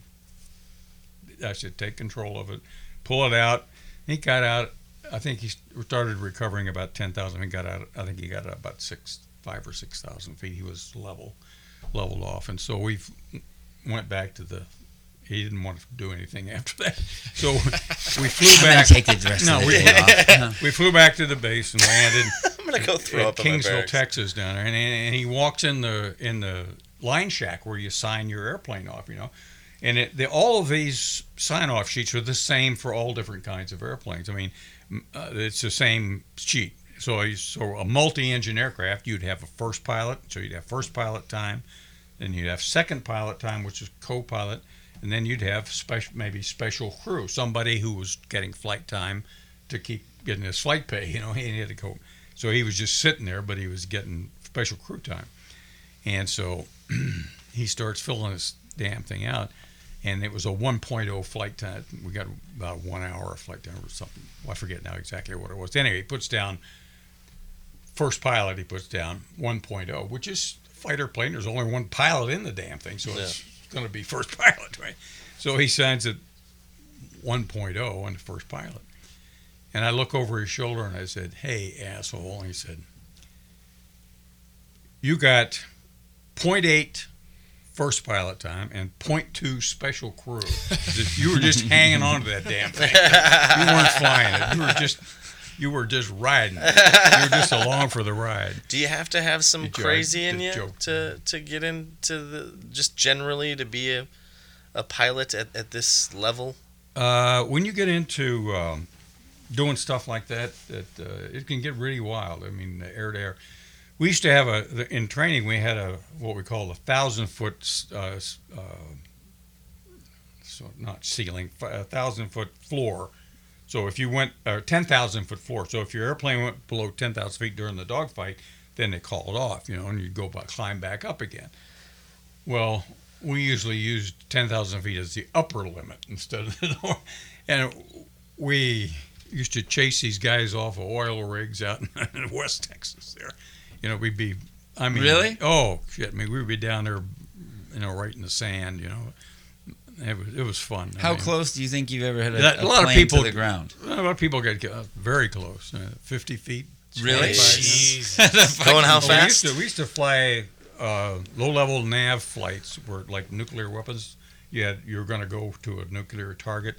I should take control of it, pull it out. He got out. I think he started recovering about ten thousand. He got out. I think he got out about six, five or six thousand feet. He was level, leveled off, and so we went back to the. He didn't want to do anything after that, so we flew back. take the rest No, we-. We flew back to the base and landed I'm gonna go throw at up in Kingsville. Texas, down there, and, and he walks in the in the line shack where you sign your airplane off, you know, and it, the, all of these sign off sheets are the same for all different kinds of airplanes. I mean, uh, it's the same sheet. So, so a multi-engine aircraft, you'd have a first pilot, so you'd have first pilot time, then you'd have second pilot time, which is co-pilot, and then you'd have special maybe special crew, somebody who was getting flight time to keep getting his flight pay. You know, he had to go. So he was just sitting there, but he was getting special crew time, and so he starts filling this damn thing out. And it was a 1.0 flight time. We got about one hour of flight time or something. Well, I forget now exactly what it was. Anyway, he puts down first pilot. He puts down 1.0, which is fighter plane. There's only one pilot in the damn thing, so it's going to be first pilot, right? So he signs it 1.0 on the first pilot. And I look over his shoulder and I said, "Hey, asshole!" And he said, "You got 0.8 first pilot time and 0.2 special crew. you were just hanging on to that damn thing. You weren't flying it. You were just." You were just riding. You were just along for the ride. Do you have to have some joke. crazy in you joke. to to get into the just generally to be a a pilot at, at this level? Uh, when you get into um, doing stuff like that, that uh, it can get really wild. I mean, air to air. We used to have a in training. We had a what we call a thousand foot, uh, uh, so not ceiling, a thousand foot floor. So if you went or ten thousand foot floor. So if your airplane went below ten thousand feet during the dogfight, then they call it off. You know, and you'd go back, climb back up again. Well, we usually used 10,000 feet as the upper limit instead of the lower. And we used to chase these guys off of oil rigs out in West Texas there. You know, we'd be, I mean, Really? Oh, shit. I mean, we'd be down there, you know, right in the sand, you know. It was, it was fun. I How mean, close do you think you've ever had a, That- a a lot of plane people- to the ground? A lot of people get uh, very close, uh, 50 feet. Really? Jesus. Going how Well, we used fast? to we used to fly uh, low-level nav flights where like nuclear weapons. You had you were going to go to a nuclear target,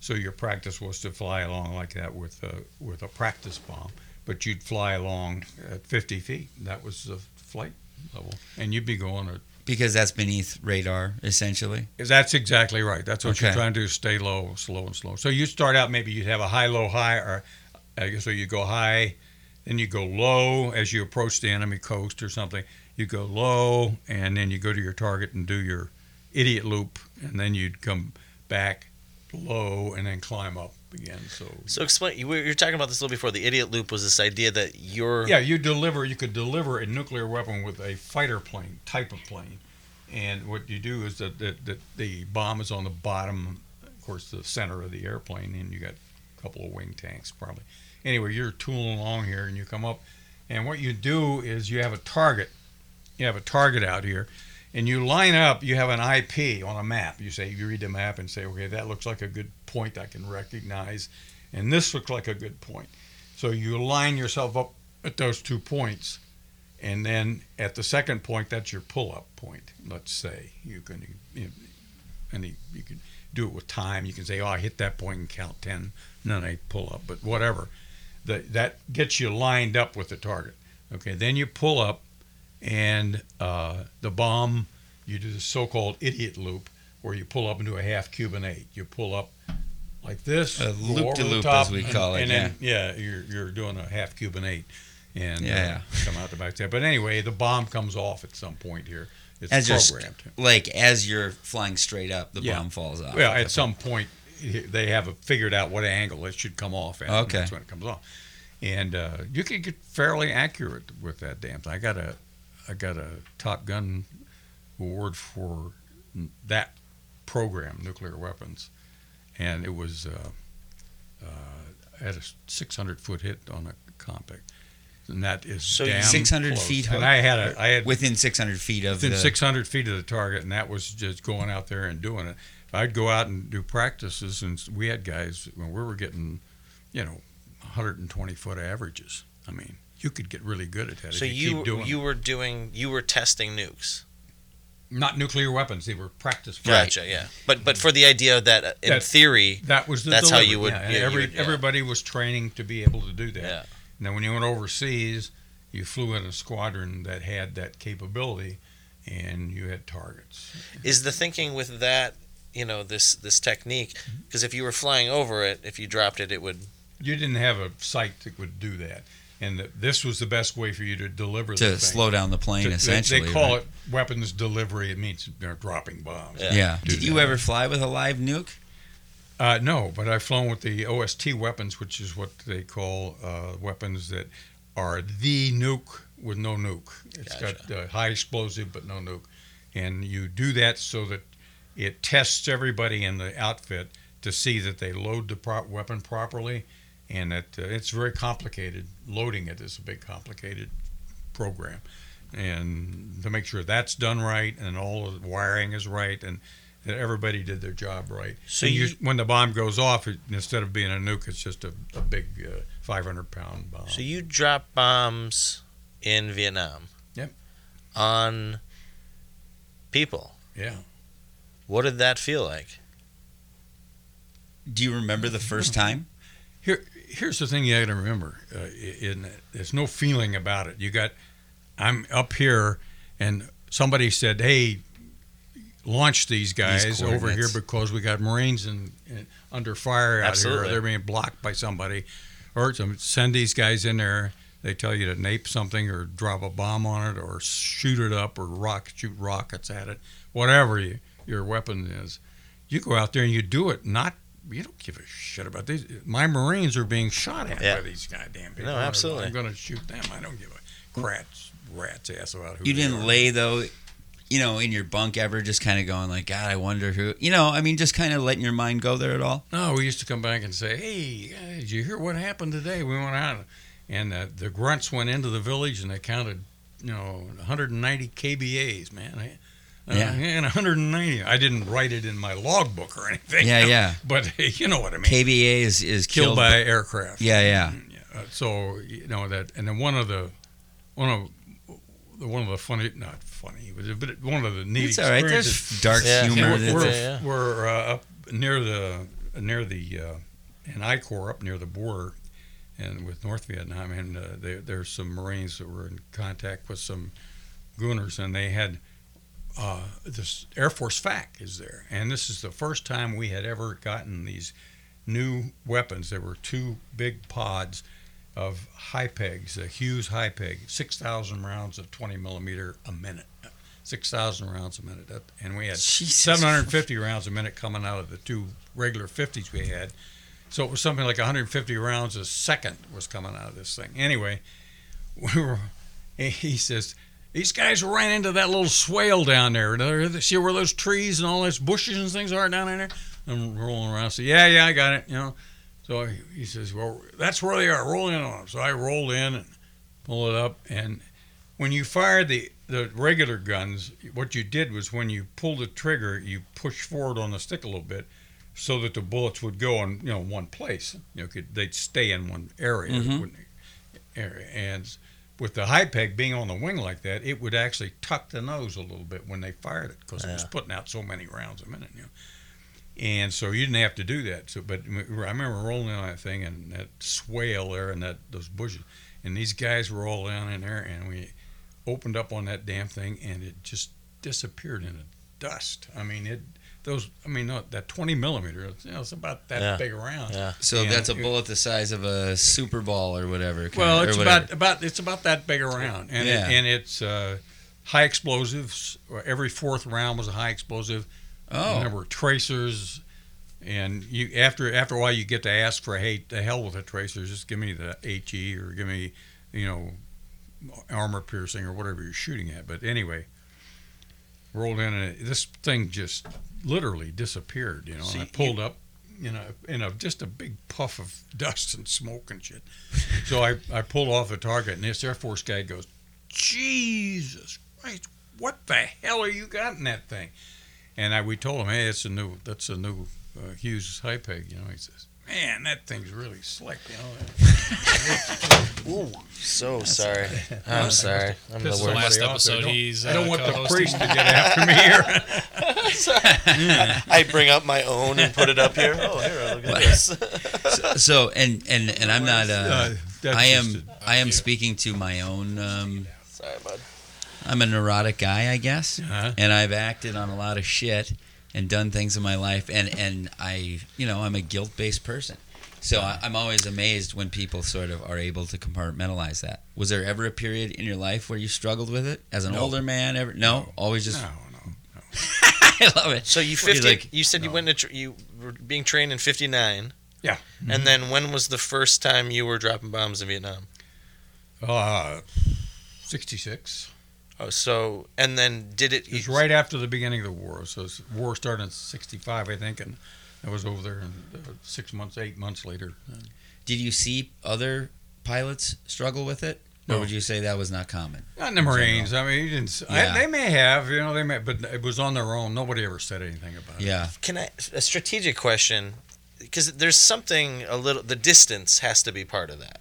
so your practice was to fly along like that with a, with a practice bomb. But you'd fly along at 50 feet. That was the flight level, and you'd be going at. Because that's beneath radar, essentially. That's exactly right. That's what you're trying to do: is stay low, slow, and slow. So you start out maybe you'd have a high, low, high, or uh, so you go high, then you go low as you approach the enemy coast or something. You go low, and then you go to your target and do your idiot loop, and then you'd come back low and then climb up again. So So explain. You were, talking about this a little before. The idiot loop was this idea that you're yeah, you deliver. You could deliver a nuclear weapon with a fighter plane type of plane, and what you do is that the, the, the bomb is on the bottom, of course, the center of the airplane, and you got a couple of wing tanks probably. Anyway, you're tooling along here, and you come up, and what you do is you have a target. You have a target out here, and you line up. You have an IP on a map. You say you read the map and say, okay, that looks like a good point I can recognize, and this looks like a good point. So you line yourself up at those two points, and then at the second point, that's your pull-up point. Let's say you can, you know, and you, can do it with time. You can say, "Oh, I hit that point and count ten, and then I pull up." But whatever, that that gets you lined up with the target. Okay, then you pull up, and uh, the bomb. You do the so-called idiot loop, where you pull up into a half Cuban eight. You pull up like this, A over the loop-de-loop, as we and- call it, and then, yeah, you're you're doing a half Cuban eight, and Yeah. uh, come out the back there. But anyway, the bomb comes off at some point here. It's As programmed. Like as you're flying straight up, the Yeah. bomb falls off. Well, at some point, they have figured out what angle it should come off at. and Okay. That's when it comes off. and uh, you can get fairly accurate with that damn thing. I got a I got a Top Gun award for that program, nuclear weapons, and it was uh, uh, at a 600 foot hit on a compact, and that is So damn 600 close. feet And? I had a I had Within 600 feet of within the. 600 feet of the target, and that was just going out there and doing it. I'd go out and do practices, and we had guys when we were getting, you know, 120 foot averages. I mean, you could get really good at that. So you, you you were doing you were testing nukes. not nuclear weapons; they were practice. flights. Gotcha. Yeah. But but for the idea that uh, in That- theory, That was the That's how you would- yeah, yeah, you every would- yeah. everybody was training to be able to do that. yeah. And then when you went overseas, you flew in a squadron that had that capability, and you had targets. Is the thinking with that, you know, this this technique? Because if you were flying over it, if you dropped it, it would. You didn't have a sight that would do that, and that this was the best way for you to deliver the to thing. slow down the plane, To- they- essentially. They call right? it weapons delivery. It means they're dropping bombs. Yeah. Yeah. Did you that. ever fly with a live nuke? Uh, no, but I've flown with the OST weapons, which is what they call uh, weapons that are the nuke with no nuke. It's got uh, high explosive but no nuke, and you do that so that it tests everybody in the outfit to see that they load the pro- weapon properly, and that uh, it's very complicated. Loading it is a big complicated program, and to make sure that's done right and all of the wiring is right and that everybody did their job right. So And you, when the bomb goes off, it, instead of being a nuke, it's just a, a big uh, 500 pound bomb. so you drop bombs in Vietnam. Yep. On people. yeah. What did that feel like? Do you remember the first time? Here, here's the thing you got to remember. Uh, in, there's no feeling about it. You got, I'm up here, and somebody said, "Hey, launch these guys over here because we got Marines in, in under fire out Absolutely. here. They're being blocked by somebody, or some, send these guys in there." They tell you to nape something or drop a bomb on it or shoot it up or rock shoot rockets at it, whatever you, your weapon is. You go out there and you do it. Not you don't give a shit about these. My Marines are being shot at Yeah. by these goddamn people. No, absolutely. I'm going to shoot them. I don't give a rat's rat's ass about who You didn't lay though, you know, in your bunk ever, just kind of going like, God, I wonder who. You know, I mean, just kind of letting your mind go there at all. No, we used to come back and say, "Hey, did you hear what happened today? We went out, and uh, the grunts went into the village, and they counted, you know, 190 KBAs, man. I, uh, Yeah. and 190. I didn't write it in my logbook or anything. Yeah, yeah. But you know what I mean. KBA is is killed, killed, by aircraft. Yeah, yeah. Uh, so you know that, and then one of the, one of the one of the funny, not funny, but but one of the neat It's all right. experiences. There's dark Yeah. humor. we're, we're, yeah. we're uh, up near the near the uh, in I Corps up near the border, and with North Vietnam, and uh, there, there's some Marines that were in contact with some Gooners, and they had uh, this Air Force FAC is there, and this is the first time we had ever gotten these new weapons. There were two big pods of HIPEGs, a Hughes HIPEG, six thousand rounds of twenty millimeter a minute, six thousand rounds a minute, That- and we had Jesus. 750 rounds a minute coming out of the two regular 50s we had. So it was something like 150 rounds a second was coming out of this thing. Anyway, we were, he says, these guys ran into that little swale down there. See where those trees and all those bushes and things are down in there? I'm rolling around. So yeah, yeah, I got it. You know. So he- says, well, that's where they are. Roll in on them. So I roll in and pull it up. And when you fire the the regular guns, what you did was when you pulled the trigger, you push forward on the stick a little bit, so that the bullets would go in you know one place. You know, could, they'd stay in one area. Mhm. area. And with the HIPEG being on the wing like that, it would actually tuck the nose a little bit when they fired it because it was putting out so many rounds a minute. You know. And so you didn't have to do that. So, but I remember rolling on that thing and that swale there and that those bushes, and these guys were all down in there, and we opened up on that damn thing, and it just disappeared in the dust. I mean, it those. I mean, no, that twenty millimeter. It's, you know, it's about that Yeah. big around. Yeah. So Yeah. that's a bullet the size of a Super Ball or whatever. kinda- Well, it's whatever. about about it's about that big around, and Yeah. it, and it's uh, high explosives. Every fourth round was a high explosive. And there Oh, were tracers, and you after after a while you get to ask for hey the hell with the tracers just give me the HE or give me you know armor piercing or whatever you're shooting at but anyway rolled in and this thing just literally disappeared you know See, and I pulled up you know in a just a big puff of dust and smoke and shit. So I, I pulled off the target and this Air Force guy goes Jesus Christ what the hell are you got in that thing? And I, we told him, hey, it's a new, that's a new uh, Hughes HIPEG. You know, he says, man, that thing's really slick. You know, Ooh, so sorry. I'm sorry. I'm the Piss The worst. last somebody off episode, Don't- he's. I don't uh, want the co-hosting. priest to get after me here. I bring up my own and put it up here. Oh, here, look at this. So, so and and and I'm not. Uh, Uh, that's I just am. I am speaking to my own. Um, Sorry, bud. I'm a neurotic guy, I guess, Uh-huh. and I've acted on a lot of shit and done things in my life, and and I, you know, I'm a guilt-based person. So I, I'm always amazed when people sort of are able to compartmentalize that. Was there ever a period in your life where you struggled with it as an No. older man? Ever? No, always just. No, no. I love it. So you 50, like, you said you went to tr- you were being trained in 59. Yeah. And then when was the first time you were dropping bombs in Vietnam? Uh, 66. Oh, so and then did it? It was right after the beginning of the war. So war started in 65, I think, and I was over there and, uh, six months, eight months later. Did you see other pilots struggle with it, or would you say that was not common? Not in the Marines. I mean, you didn't, s- I- Yeah. they may have, you know, they may, but it was on their own. Nobody ever said anything about it. Yeah. Can I a strategic question? Because there's something a little. The distance has to be part of that.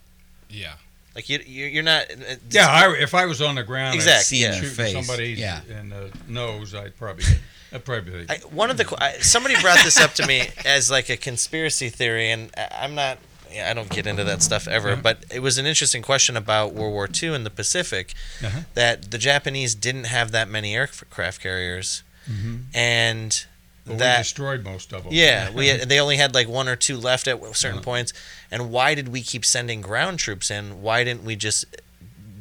Yeah. Like you, you you're not. uh, Yeah, I, if I was on the ground, Exactly, See yeah. shooting face. somebody Yeah. in the nose, I'd probably, I'd probably. I, one of the I, somebody brought this up to me as like a conspiracy theory, and I- I'm not. yeah, I don't get into that stuff ever, Uh-huh. but it was an interesting question about World War II in the Pacific. Uh-huh. That the Japanese didn't have that many aircraft carriers, Mhm. and Well, we that destroyed most of them. yeah, we had, they only had like one or two left at certain Uh-huh. points. And why did we keep sending ground troops in? Why didn't we just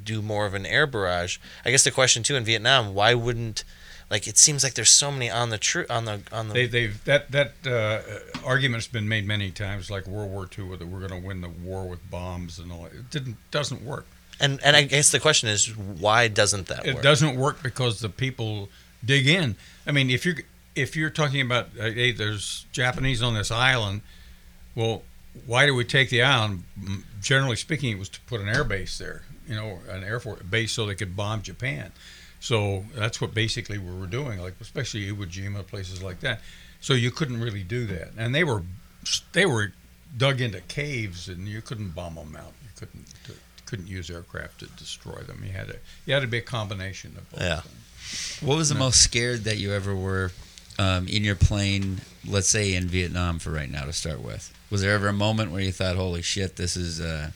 do more of an air barrage? I guess the question too in Vietnam, why wouldn't like it seems like there's so many on the tru- on the on the They, they've that that uh, argument's been made many times, like World War II, whether we're going to win the war with bombs and all. that. It didn't doesn't work. and and I guess the question is why doesn't that It work? doesn't work because the people dig in. I mean, if you're if you're talking about hey, there's Japanese on this island, well, why did we take the island? Generally speaking, it was to put an air base there, you know, an air force base so they could bomb Japan. So that's what basically we were doing, like especially Iwo Jima, places like that. So you couldn't really do that, and they were they were dug into caves, and you couldn't bomb them out. You couldn't couldn't use aircraft to destroy them. You had to you had to be a combination of both. Yeah. things. What was the No. most scared that you ever were um, in your plane, let's say in Vietnam for right now to start with? Was there ever a moment where you thought, holy shit, this is, uh,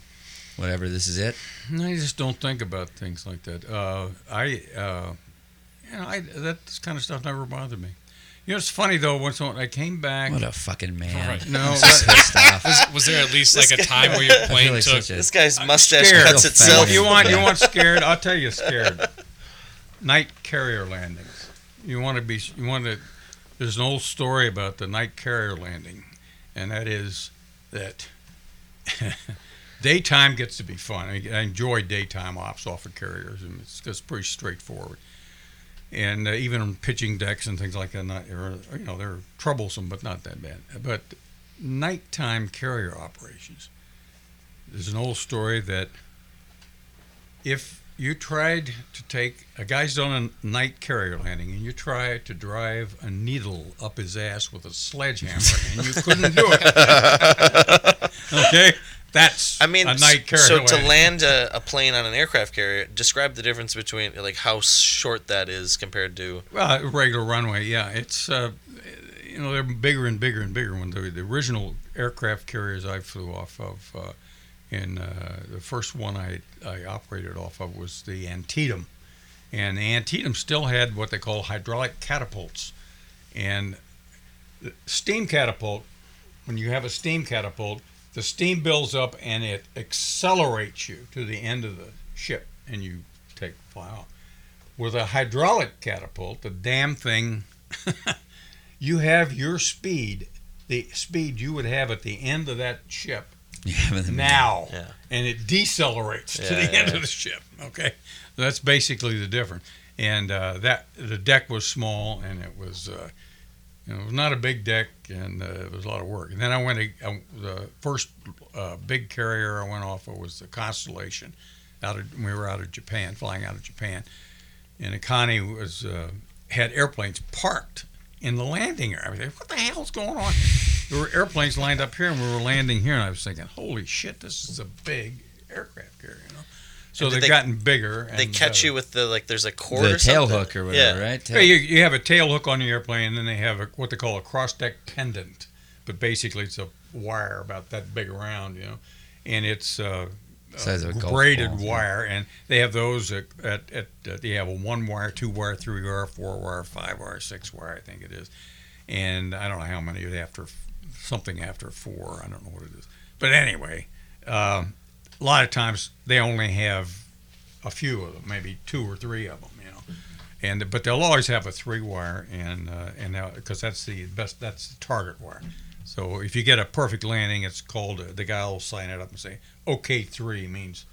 whatever, this is it? No, I just don't think about things like that. Uh, I, uh, you know, I, that kind of stuff never bothered me. You know, it's funny though. Once I came back, What a fucking man. Right. no, I'm so pissed off. Was, was there at least like a time where your I feel plane like took? a- This guy's mustache scared. cuts itself. you want you want scared? I'll tell you scared. Night carrier landings. You want to be. You want to. There's an old story about the night carrier landing, and that is that daytime gets to be fun. I, enjoy daytime ops off of carriers, and it's just pretty straightforward. And uh, even pitching decks and things like that, not, you know, they're troublesome, but not that bad. But nighttime carrier operations. There's an old story that if you tried to take a guy's on a night carrier landing and you try to drive a needle up his ass with a sledgehammer and you couldn't do it. okay? That's I mean, a night carrier so to land a, a plane on an aircraft carrier, describe the difference between like how short that is compared to. Well, a regular runway, yeah. It's uh, you know they're bigger and bigger and bigger. When the, the original aircraft carriers I flew off of, uh, in uh, the first one I I operated off of was the Antietam, and the Antietam still had what they call hydraulic catapults, and steam catapult. When you have a steam catapult, the steam builds up and it accelerates you to the end of the ship, and you take off with a hydraulic catapult, the damn thing, you have your speed the speed you would have at the end of that ship now, Yeah. and it decelerates to Yeah, the end yeah. of the ship. Okay, that's basically the difference. And uh, that the deck was small, and it was, uh, you know, it was not a big deck, and uh, it was a lot of work. And then I went to uh, the first uh, big carrier I went off of was the Constellation. Out of we were out of Japan, flying out of Japan, and Connie was uh, had airplanes parked in the landing area. I was like, what the hell's going on? There were airplanes lined up here, and we were landing here, and I was thinking, holy shit, this is a big aircraft carrier, you know. So they've they- gotten bigger. They catch better. you with the like. There's a cord the or tail something. hook or whatever, yeah. right? Yeah, you, you have a tail hook on your airplane, and then they have a, what they call a cross deck pendant. But basically, it's a wire about that big around, you know, and it's uh, Size of a golf braided ball, yeah. wire, and they have those at, at, at, at they have a one wire, two wire, three wire, four wire, five wire, six wire, I think it is, and I don't know how many after something after four, I don't know what it is, but anyway, um, a lot of times they only have a few of them, maybe two or three of them, you know, and but they'll always have a three wire, and uh, and because that's the best, that's the target wire. So if you get a perfect landing, it's called uh, the guy will sign it up and say OK three means,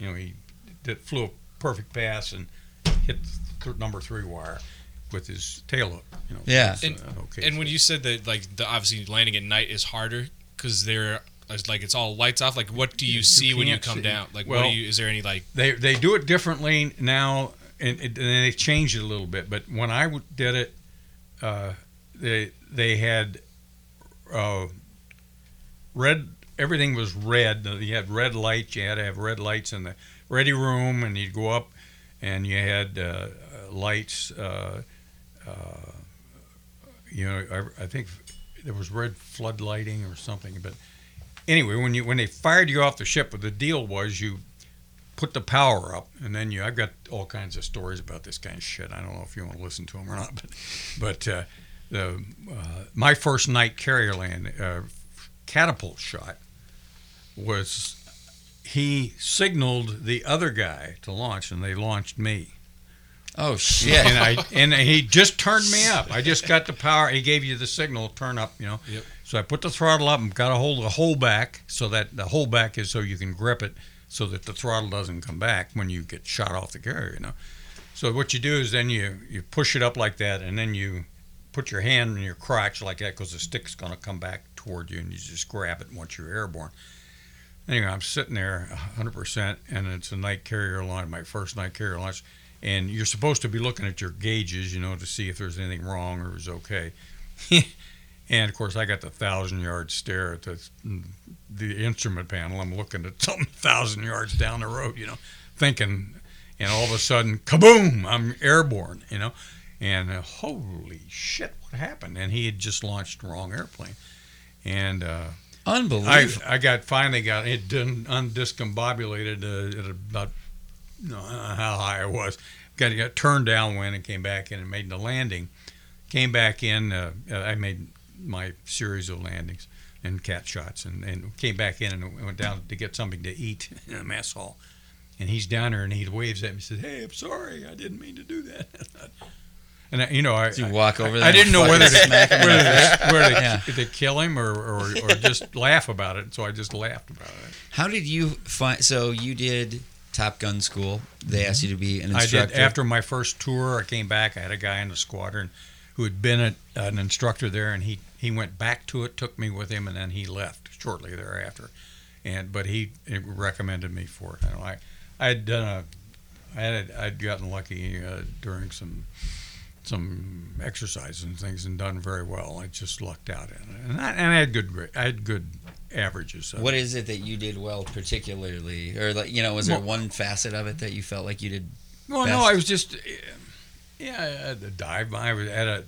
you know, he did, flew a perfect pass and hit th- number three wire with his tail hook. You know, Yeah. And, uh, OK and when you said that, like, the, obviously landing at night is harder because they're it's like it's all lights off. Like, what do you, You see when you come see. down? Like, what Well- do you? Is there any like? they they do it differently now, and, and they changed it a little bit. But when I w- did it, uh, they they had uh, red. Everything was red. You had red lights. You had to have red lights in the ready room, and you'd go up, and you had uh, lights. Uh, uh, you know, I, I think there was red flood lighting or something. But anyway, when you when they fired you off the ship, the deal was you put the power up, and then you. I've got all kinds of stories about this kind of shit. I don't know if you want to listen to them or not, but but uh, the uh, my first night carrier land uh, catapult shot was he signaled the other guy to launch, and they launched me. Oh shit! And I and he just turned me up. I just got the power. He gave you the signal, turn up, you know. Yep. So I put the throttle up and got a hold of the hold back, so that the hold back is so you can grip it, so that the throttle doesn't come back when you get shot off the carrier, you know. So what you do is then you you push it up like that, and then you put your hand in your crotch like that, because the stick's going to come back toward you, and you just grab it once you're airborne. Anyway, I'm sitting there 100%, and it's a night carrier launch, my first night carrier launch and you're supposed to be looking at your gauges, you know, to see if there's anything wrong or is okay. and of course, I got the thousand yard stare at the the instrument panel. I'm looking at something thousand yards down the road, you know, thinking, and all of a sudden, kaboom! I'm airborne, you know, and uh, holy shit, what happened? And he had just launched the wrong airplane, and. Uh, I, Unbelievable. I got finally got it done undiscombobulated uh, at about how high I was. Got got turned downwind and came back in and made the landing. Came back in. Uh, I made my series of landings and cat shots, and, and came back in and went down to get something to eat in a mess hall. And he's down there and he waves at me. and says, "Hey, I'm sorry. I didn't mean to do that." and I, you know, I you walk over I, there. I didn't know whether to, smack him whether to, whether to, Yeah. to kill him or, or, or just laugh about it. So I just laughed about it. How did you find? So you did Top Gun school. They asked you to be an I instructor. did after my first tour. I came back. I had a guy in the squadron who had been a, an instructor there, and he he went back to it, took me with him, and then he left shortly thereafter. And but he, recommended me for it. I I I had done a I had I'd gotten lucky uh, during some some exercises and things and done very well. I just lucked out in it, and I, and I had good gra- I had good averages. So. What is it that you did well, particularly, or like you know, was there Well- one facet of it that you felt like you did? Well, no, best? I was just, yeah, I had a dive. I was at a,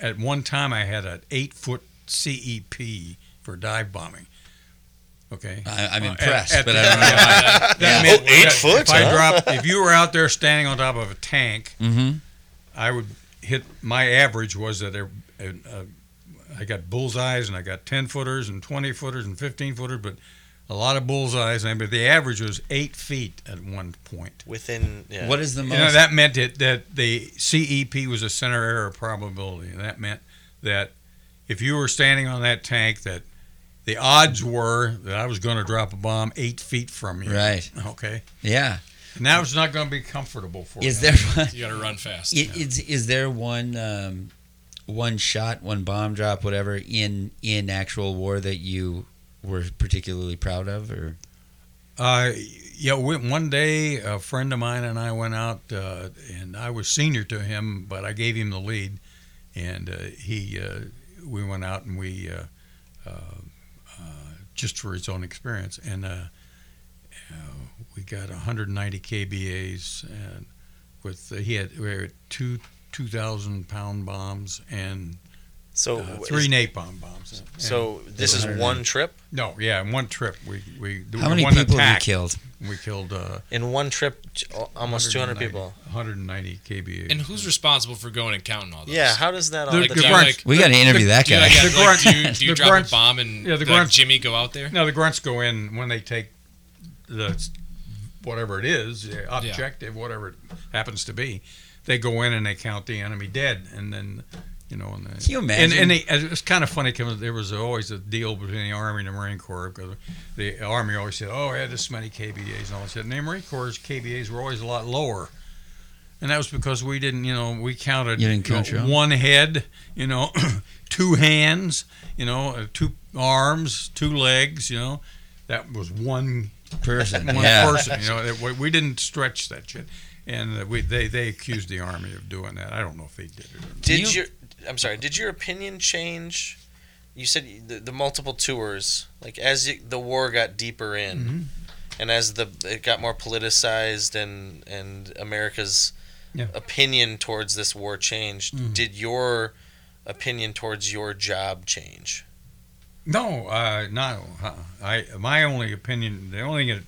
a at one time I had an eight foot CEP for dive bombing. Okay, I, I'm Uh, at- impressed, at but the- I don't know. That Yeah. meant Oh, eight that foot, If I huh? dropped, if you were out there standing on top of a tank, Mm-hmm. I would hit. My average was that there, uh, uh, I got bullseyes and I got ten footers and twenty footers and fifteen footers, but a lot of bullseyes. And but the average was eight feet at one point. Within yeah. What is the most? You know, that meant that, that the CEP was a center error probability. And that meant that if you were standing on that tank, that the odds were that I was going to drop a bomb eight feet from you. Right. Okay. Yeah. And it's not going to be comfortable for Is you. there one, You got to run fast. i- is, is there one um, one shot, one bomb drop, whatever in in actual war that you were particularly proud of, or Uh, yeah, we, one day a friend of mine and I went out, uh, and I was senior to him, but I gave him the lead, and uh, he, uh, we went out and we, uh, uh, uh, just for his own experience, and we got 190 kBAs, and with uh, he had we had two 2,000 pound bombs and So uh, is- three napalm bombs. And- So this is one trip. no, yeah, in one trip we we how many one people have attack, you killed? We killed. Uh, In one trip, almost 200 people. 190 kBA. And who's responsible for going and counting all those? Yeah, how does that all? The- the the do you, like, We got to interview that do you, guy. like, The like, grunt- do you, do you the drop grunts- a bomb and yeah, the like, grunts- Jimmy go out there? No, the grunts go in when they take the whatever it is, the Yeah. objective, whatever it happens to be. They go in and they count the enemy dead, and then you know. And, the, Can you imagine? and they, it's kind of funny because there was always a deal between the Army and the Marine Corps because the Army always said, "Oh, I had this many KBAs," and all that shit. And the Marine Corps' KBAs were always a lot lower. And that was because we didn't, you know, we counted You didn't you know, count your own? one head, you know, two hands, you know, uh, two arms, two legs, you know. That was one person. one yeah. person. You know, it- we, we didn't stretch that shit, and uh, we they they accused the army of doing that. I don't know if they did it. Or not. Did you- your I'm sorry. Did your opinion change? You said the, the multiple tours, like as you, the war got deeper in, Mhm. and as the it got more politicized, and and America's Yeah. opinion towards this war changed. Mhm. Did your opinion towards your job change? No, uh, no. uh, I my only opinion, the only thing that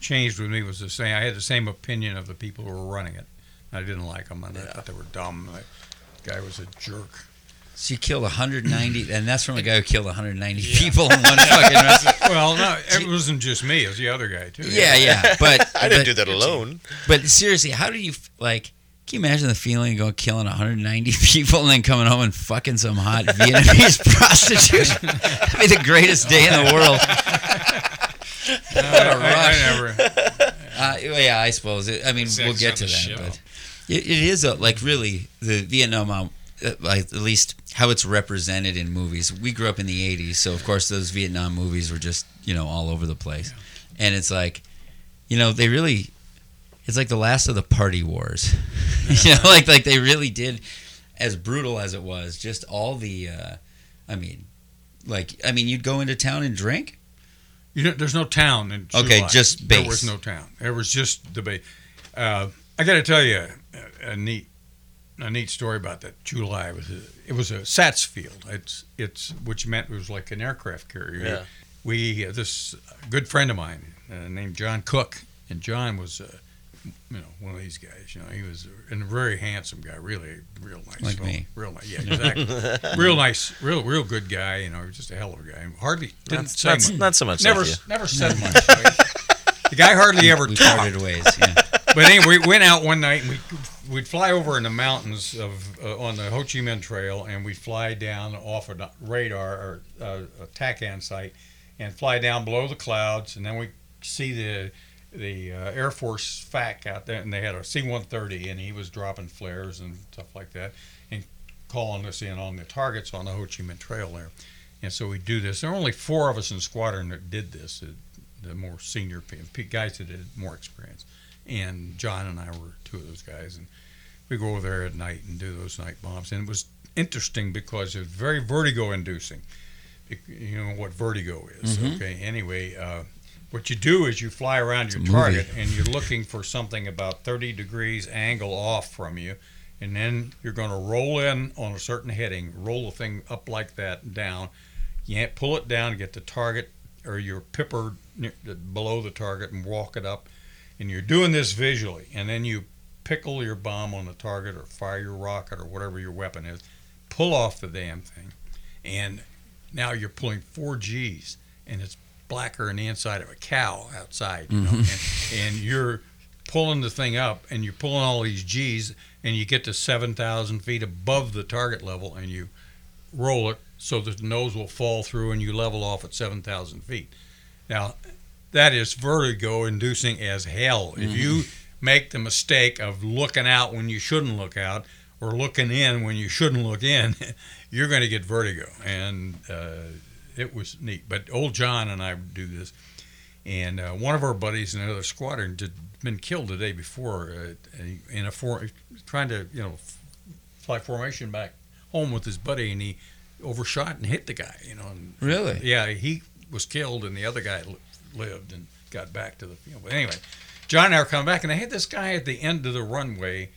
changed with me was the same. I had the same opinion of the people who were running it. I didn't like them, and I thought they were dumb. The guy was a jerk. So you killed 190, and that's from a guy who killed 190 people in one fucking run. Well, no, it wasn't just me. It was the other guy too. Yeah, yeah, but I didn't but- do that alone. But seriously, how do you like? Can you imagine the feeling of going killing 190 people and then coming home and fucking some hot Vietnamese prostitute? That'd be the greatest day in the world. No, I, I never. Uh, yeah, I suppose. It, I mean, Sex we'll get to that, show. but it, it is a, like really the Vietnam, uh, like at least how it's represented in movies. We grew up in the '80s, so of course those Vietnam movies were just you know all over the place, and it's like, you know, they really, it's like the last of the party wars, you know, like like they really did, as brutal as it was, just all the, uh, I mean, like I mean, you'd go into town and drink. You know, there's no town in Chu Lai. Okay, Chu Lai. just There was no town. There was just the base. Uh, I got to tell you a, a neat, a neat story about that Chu Lai. It was a, it was a SATS field. It's it's which meant it was like an aircraft carrier. Yeah. We uh, this good friend of mine uh, named John Cook, and John was. Uh, you know, one of these guys. You know, he was a, and a very handsome guy. Really, real nice. Like fellow. me. Real nice. Yeah, exactly. real nice. Real, real good guy. You know, just a hell of a guy. Hardly didn't Not, say not, much not so much. never like never said much. the guy hardly ever we talked. parted ways. Yeah. But anyway, we went out one night and we we'd fly over in the mountains of uh, on the Ho Chi Minh Trail, and we'd fly down off a radar or uh, a TACAN site, and fly down below the clouds, and then we see the the uh, Air Force FAC out there, and they had a C-130, and he was dropping flares and stuff like that, and calling us in on the targets on the Ho Chi Minh Trail there. And so we do this. There were only four of us in the squadron that did this, the, the more senior guys that had more experience. And John and I were two of those guys. And we go over there at night and do those night bombs. And it was interesting because it was very vertigo inducing. You know what vertigo is. Mhm. Okay. Anyway, uh, what you do is you fly around your target and you're looking for something about 30 degrees angle off from you and then you're going to roll in on a certain heading, roll the thing up like that and down. You pull it down get the target or your pipper below the target and walk it up. And you're doing this visually, and then you pickle your bomb on the target or fire your rocket or whatever your weapon is, pull off the damn thing, and now you're pulling four G's, and it's blacker than the inside of a cow outside, you know, and, and you're pulling the thing up, and you're pulling all these G's, and you get to 7,000 feet above the target level, and you roll it so that the nose will fall through and you level off at 7,000 feet. Now, that is vertigo inducing as hell. If you make the mistake of looking out when you shouldn't look out or looking in when you shouldn't look in, you're going to get vertigo. And uh, it was neat. But old John and I would do this. And uh, one of our buddies in another squadron had been killed the day before uh, in a for, trying to, you know, fly formation back home with his buddy, and he overshot and hit the guy. You know, and Really? yeah, he was killed, and the other guy lived and got back to the field. But anyway, John and I were coming back, and I had this guy at the end of the runway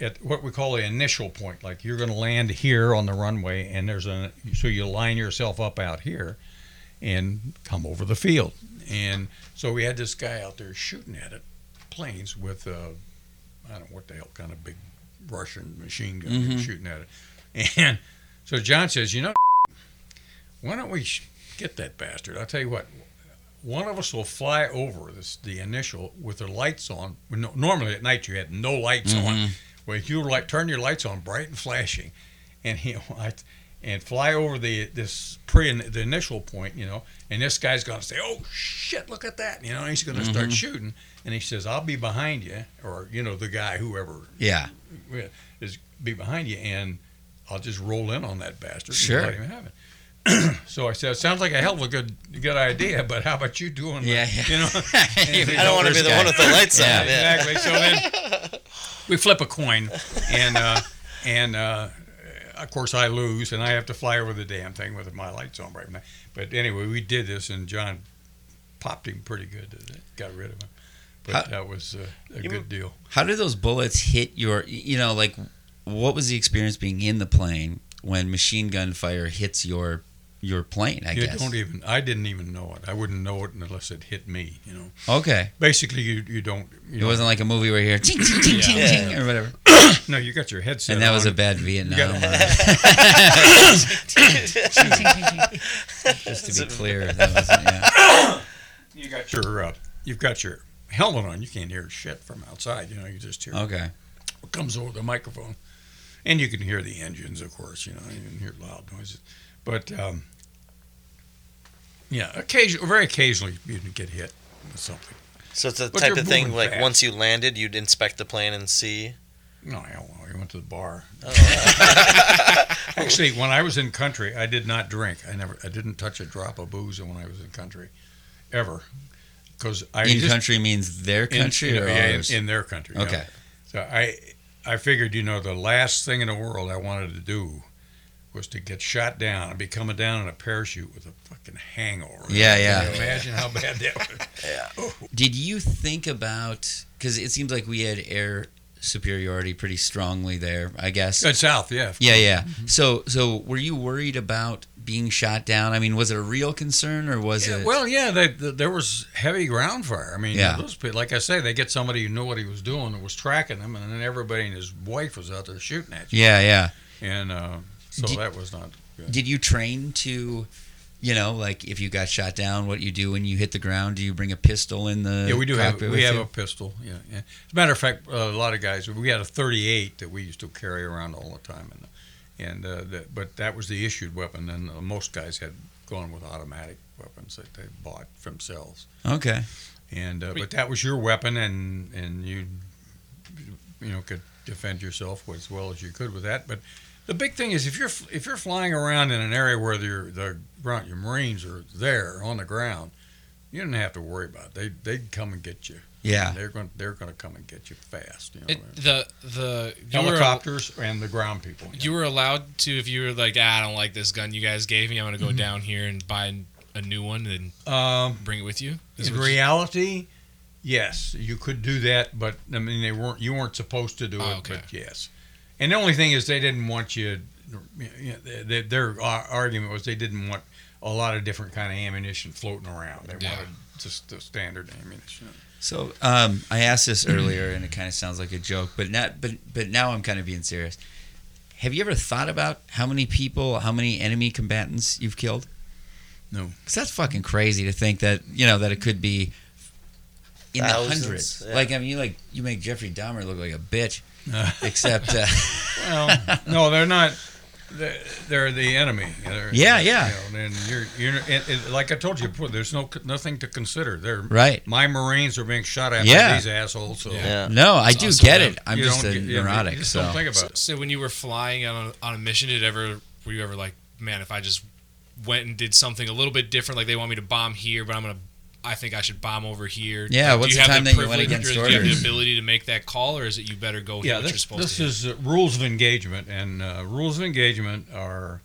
at what we call the initial point. Like you're going to land here on the runway, and there's a so you line yourself up out here and come over the field. And so we had this guy out there shooting at it, planes with uh, I don't know what the hell kind of big Russian machine gun was shooting at it. And so John says, you know, why don't we get that bastard? I'll tell you what. One of us will fly over this the initial with the lights on. No- Normally at night you had no lights on. Well, you like turn your lights on bright and flashing, and you know, I, and fly over the this pre the initial point, you know, and this guy's gonna say, "Oh shit, look at that," you know, and he's gonna start mm-hmm. shooting, and he says, "I'll be behind you," or you know, the guy whoever Yeah. is be behind you, and I'll just roll in on that bastard Sure. and let him have it. so I said, sounds like a hell of a good good idea, but how about you doing?" the- Yeah, yeah. you know. I don't want to be the one with the lights Yeah. on. Yeah. exactly. So then we flip a coin, and uh, and uh, of course I lose, and I have to fly over the damn thing with my lights on right now. But anyway, we did this, and John popped him pretty good. Got rid of him. But How- that was uh, a You- good deal. How did those bullets hit your? You know, like what was the experience being in the plane when machine gun fire hits your your plane? I you guess. don't even. I didn't even know it. I wouldn't know it unless it hit me. You know. okay. Basically, you you don't. You It wasn't like a movie where you hear ting ting ting ting Yeah. ting or whatever. No, you got your headset. And that was on. a bad Vietnam. Just to be clear, that was yeah. You got your. Uh, you've got your helmet on. You can't hear shit from outside. You know. You just hear. Okay. what comes over the microphone, and you can hear the engines, of course. You know, you can hear loud noises, but um, yeah, occasionally, very occasionally, you'd get hit with something. So it's the But type of thing moving like fast. once you landed, you'd inspect the plane and see. No, hell no, you went to the bar. Oh, Actually, when I was in country, I did not drink. I never, I didn't touch a drop of booze when I was in country, ever, because I In just, country means their country in, or yeah, in, ours? in their country. yeah. Okay. So I, I figured, you know, the last thing in the world I wanted to do was to get shot down and be coming down in a parachute with a fucking hangover. Yeah, yeah. Can you imagine how bad that was. Yeah. Did you think about? Because it seems like we had air superiority pretty strongly there. I guess. Good south, yeah. Yeah, yeah. So, so were you worried about being shot down? I mean, was it a real concern or was Yeah, it? well, yeah, they, th there was heavy ground fire. I mean, Yeah. those people, like I say, they get somebody who knew what he was doing and was tracking them, and then everybody and his wife was out there shooting at you. yeah, yeah. And uh, so Did- that was not good. Did you train to, you know, like if you got shot down, what you do when you hit the ground? Do you bring a pistol in the? Yeah, we do have we have you? a pistol. Yeah, yeah. As a matter of fact, uh, a lot of guys we had a 38 that we used to carry around all the time, and and uh, that, but that was the issued weapon. And uh, most guys had gone with automatic weapons that they bought for themselves. Okay. And uh, but that was your weapon, and and you you know could defend yourself as well as you could with that. But the big thing is if you're if you're flying around in an area where the the ground your Marines are there on the ground, you didn't have to worry about it. They they'd come and get you. Yeah. they're going they're going to come and get you fast. You know, It, the the you were, helicopters and the ground people. you were allowed to if you were like ah, I don't like this gun you guys gave me I'm gonna go Mm-hmm. down here and buy a new one and um, bring it with you. Is in what you- reality, yes, you could do that, but I mean they weren't you weren't supposed to do Oh, it, okay. but yes. And the only thing is they didn't want you. you know, they- their argument was they didn't want a lot of different kind of ammunition floating around. They Yeah. wanted just the standard ammunition. So um, I asked this earlier, and it kind of sounds like a joke, but not. But but now I'm kind of being serious. Have you ever thought about how many people, how many enemy combatants you've killed? No. Because that's fucking crazy to think that you know that it could be in Thousands, the hundreds. yeah. Like I mean, you like you make Jeffrey Dahmer look like a bitch, except uh, Well, no, they're not. they're, they're the enemy. They're- Yeah, yeah. You know, and you're, you're it, it, like I told you before. There's no nothing to consider. They're Right. My Marines are being shot at Yeah. by these assholes. So Yeah. No, I do also get them. it. I'm just a get- you neurotic. just so don't think about it. So when you were flying on a, on a mission, did ever were you ever like, man, if I just went and did something a little bit different, like they want me to bomb here, but I'm gonna, I think I should bomb over here. Yeah, Like, what's do the have time the that you went against or do you have the ability to make that call, or is it you better go hit Yeah, what you're this, supposed this to? is uh, rules of engagement, and uh, rules of engagement are,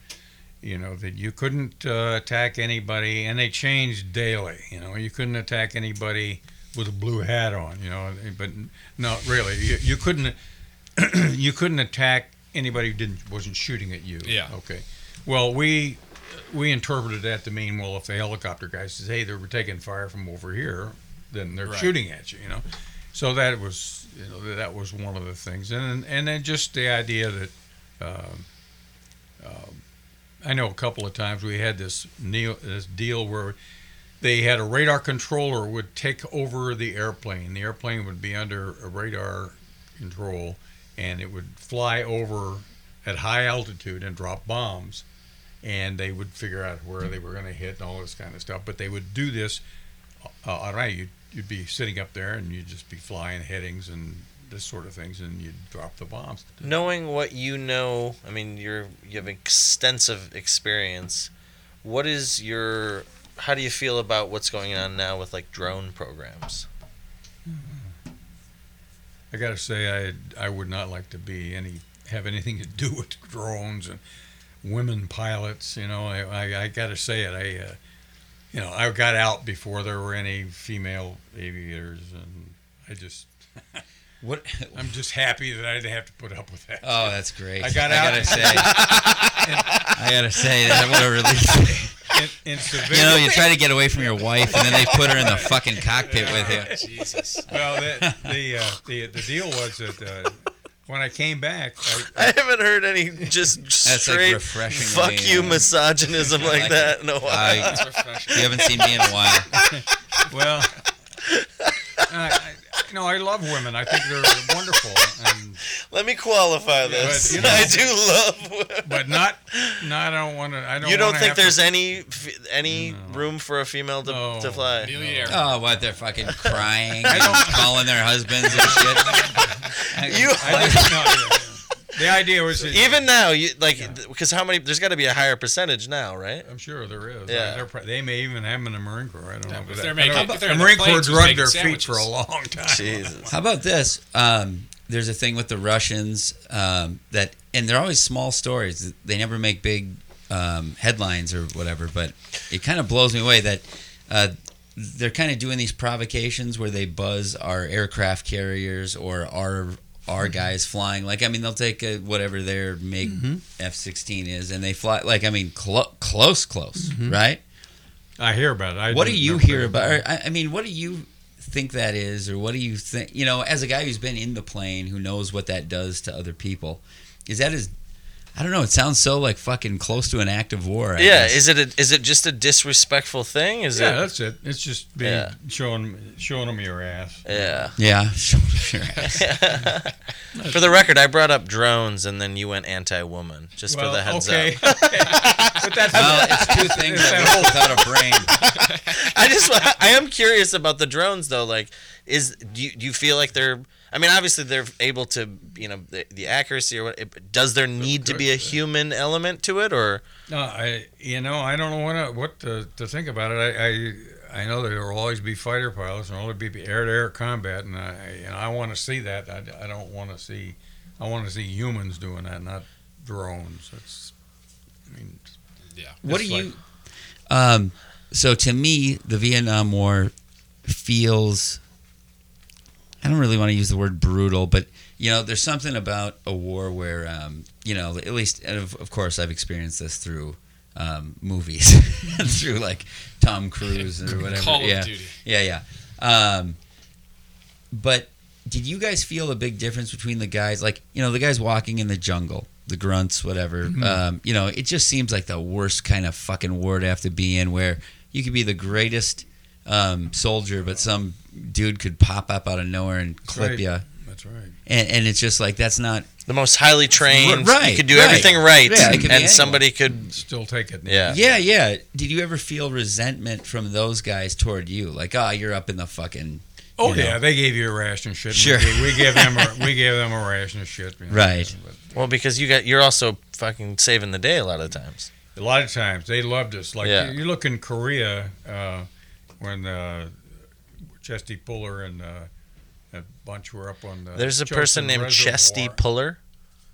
you know, that you couldn't uh, attack anybody, and they change daily. You know, you couldn't attack anybody with a blue hat on. You know, but no, really, you, you couldn't. you couldn't attack anybody who didn't wasn't shooting at you. Yeah. Okay. Well, we we interpreted that to mean, well, if the helicopter guy says, "Hey, they were taking fire from over here," then they're Right. shooting at you. You know. So that was, you know, that was one of the things, and and then just the idea that, um, um, I know a couple of times we had this, neo, this deal where they had a radar controller would take over the airplane. The airplane would be under a radar control, and it would fly over at high altitude and drop bombs, and they would figure out where they were going to hit and all this kind of stuff. But they would do this. Uh, all right, you'd, you'd be sitting up there and you'd just be flying headings and this sort of things, and you'd drop the bombs. Knowing what you know, I mean, you're you have extensive experience. What is your how do you feel about what's going on now with like drone programs? I got to say, I I would not like to be any have anything to do with drones and women pilots. You know, I I, I got to say it. I uh, you know I got out before there were any female aviators, and I just what? I'm just happy that I didn't have to put up with that. Oh, that's great. I got I out. gotta say, I gotta say that released. in, in You know, you try to get away from your wife, and then they put her in the fucking cockpit with you. Jesus. well, the the, uh, the the deal was that uh, when I came back, I, I haven't heard any just like straight refreshingly, fuck you misogynism like like that in a while. I, you haven't seen me in a while. Well, I, I, you know, I love women. I think they're wonderful, and Let me qualify this. but, you know- I do love. women. but not, No, I don't want to. I don't. you don't think have to- there's any f- any room for a female to, No. to fly? Amelia Oh, what? They're fucking crying, and calling their husbands and shit. You I just, no, yeah. The idea was that- even now, you like because how many? There's got to be a higher percentage now, right? I'm sure there is. Yeah. They're pro- they may even have them in the Marine Corps. I don't know. if but they're that- making- I they're the in the Marine Corps planes, who's drugged making their feet for a long time. Jesus. How about this? Um, there's a thing with the Russians um, that, and they're always small stories. They never make big um, headlines or whatever. But it kind of blows me away that uh, they're kind of doing these provocations where they buzz our aircraft carriers or our our guys flying. Like I mean, they'll take a, whatever their MiG mm-hmm. F-16 is, and they fly. Like I mean, clo- close, close, mm-hmm. right? I hear about it. I what do you hear that. about? Or, I I mean, what do you think that is, or what do you think? You know, as a guy who's been in the plane, who knows what that does to other people, is that as I don't know. It sounds so like fucking close to an act of war. I yeah, guess. is it a, is it just a disrespectful thing? Is Yeah, it? that's it. It's just being Yeah. showing showing them your ass. Yeah. yeah. Sure. For the record, I brought up drones, and then you went anti-woman. Just for the heads okay. up. but that's well, it's two things that work without a brain. I just I am curious about the drones though. Like, is do you, do you feel like they're? I mean, obviously they're able to, you know, the, the accuracy or what. It, does there need to be a human element to it, or No, I you know I don't know what to, what to, to think about it. I, I I know there will always be fighter pilots and always be air to air combat, and I and I want to see that. I, I don't want to see I want to see humans doing that, not drones. That's I mean yeah. What do It's you? Um, so to me, the Vietnam War feels. I don't really want to use the word brutal, but you know, there's something about a war where, um, you know, at least, and of, of course, I've experienced this through um, movies, through like Tom Cruise or whatever. Call of yeah, Duty. yeah, yeah. Um, but did you guys feel a big difference between the guys, like you know, the guys walking in the jungle, the grunts, whatever? Um, you know, it just seems like the worst kind of fucking war to have to be in, where you could be the greatest um, soldier, but some dude could pop up out of nowhere and clip right. you. that's That's right. and, and it's just like that's not The most highly trained. Right, You could do right. everything right, Yeah, it could and somebody could. Still take it. Yeah. yeah yeah did you ever feel resentment from those guys toward you like oh you're up in the fucking Oh you know. yeah, they gave you a ration of shit. Sure. We, gave- we gave them a, we gave them a ration of shit. you know. Right. But Well, because you got you're also fucking saving the day a lot of times. a lot of times they loved us. Like Yeah. you, you look in Korea uh, when uh, Chesty Puller and uh, a bunch were up on the. There's a Chosin person named Reservoir. Chesty Puller.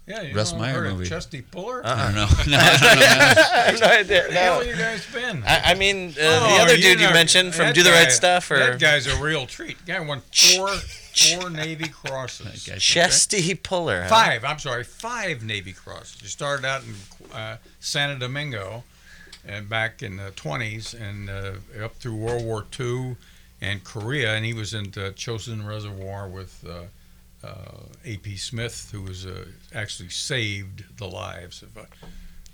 Yeah, you Russ know, Meyer heard of. Chesty Puller. Uh-uh. I don't know. No, I don't know. I have no idea. Where the hell you guys been? I, I mean, uh, Oh, the other dude you know, mentioned from Do the guy- Right Stuff, or that guy's a real treat. Guy won four four Navy crosses. That guy's Chesty Puller. huh? Five. I'm sorry, five Navy crosses. He started out in uh, Santo Domingo, and back in the 20s, and uh, up through World War II and Korea, and he was in the Chosin Reservoir with uh, uh, O.P. Smith, who was uh, actually saved the lives of uh,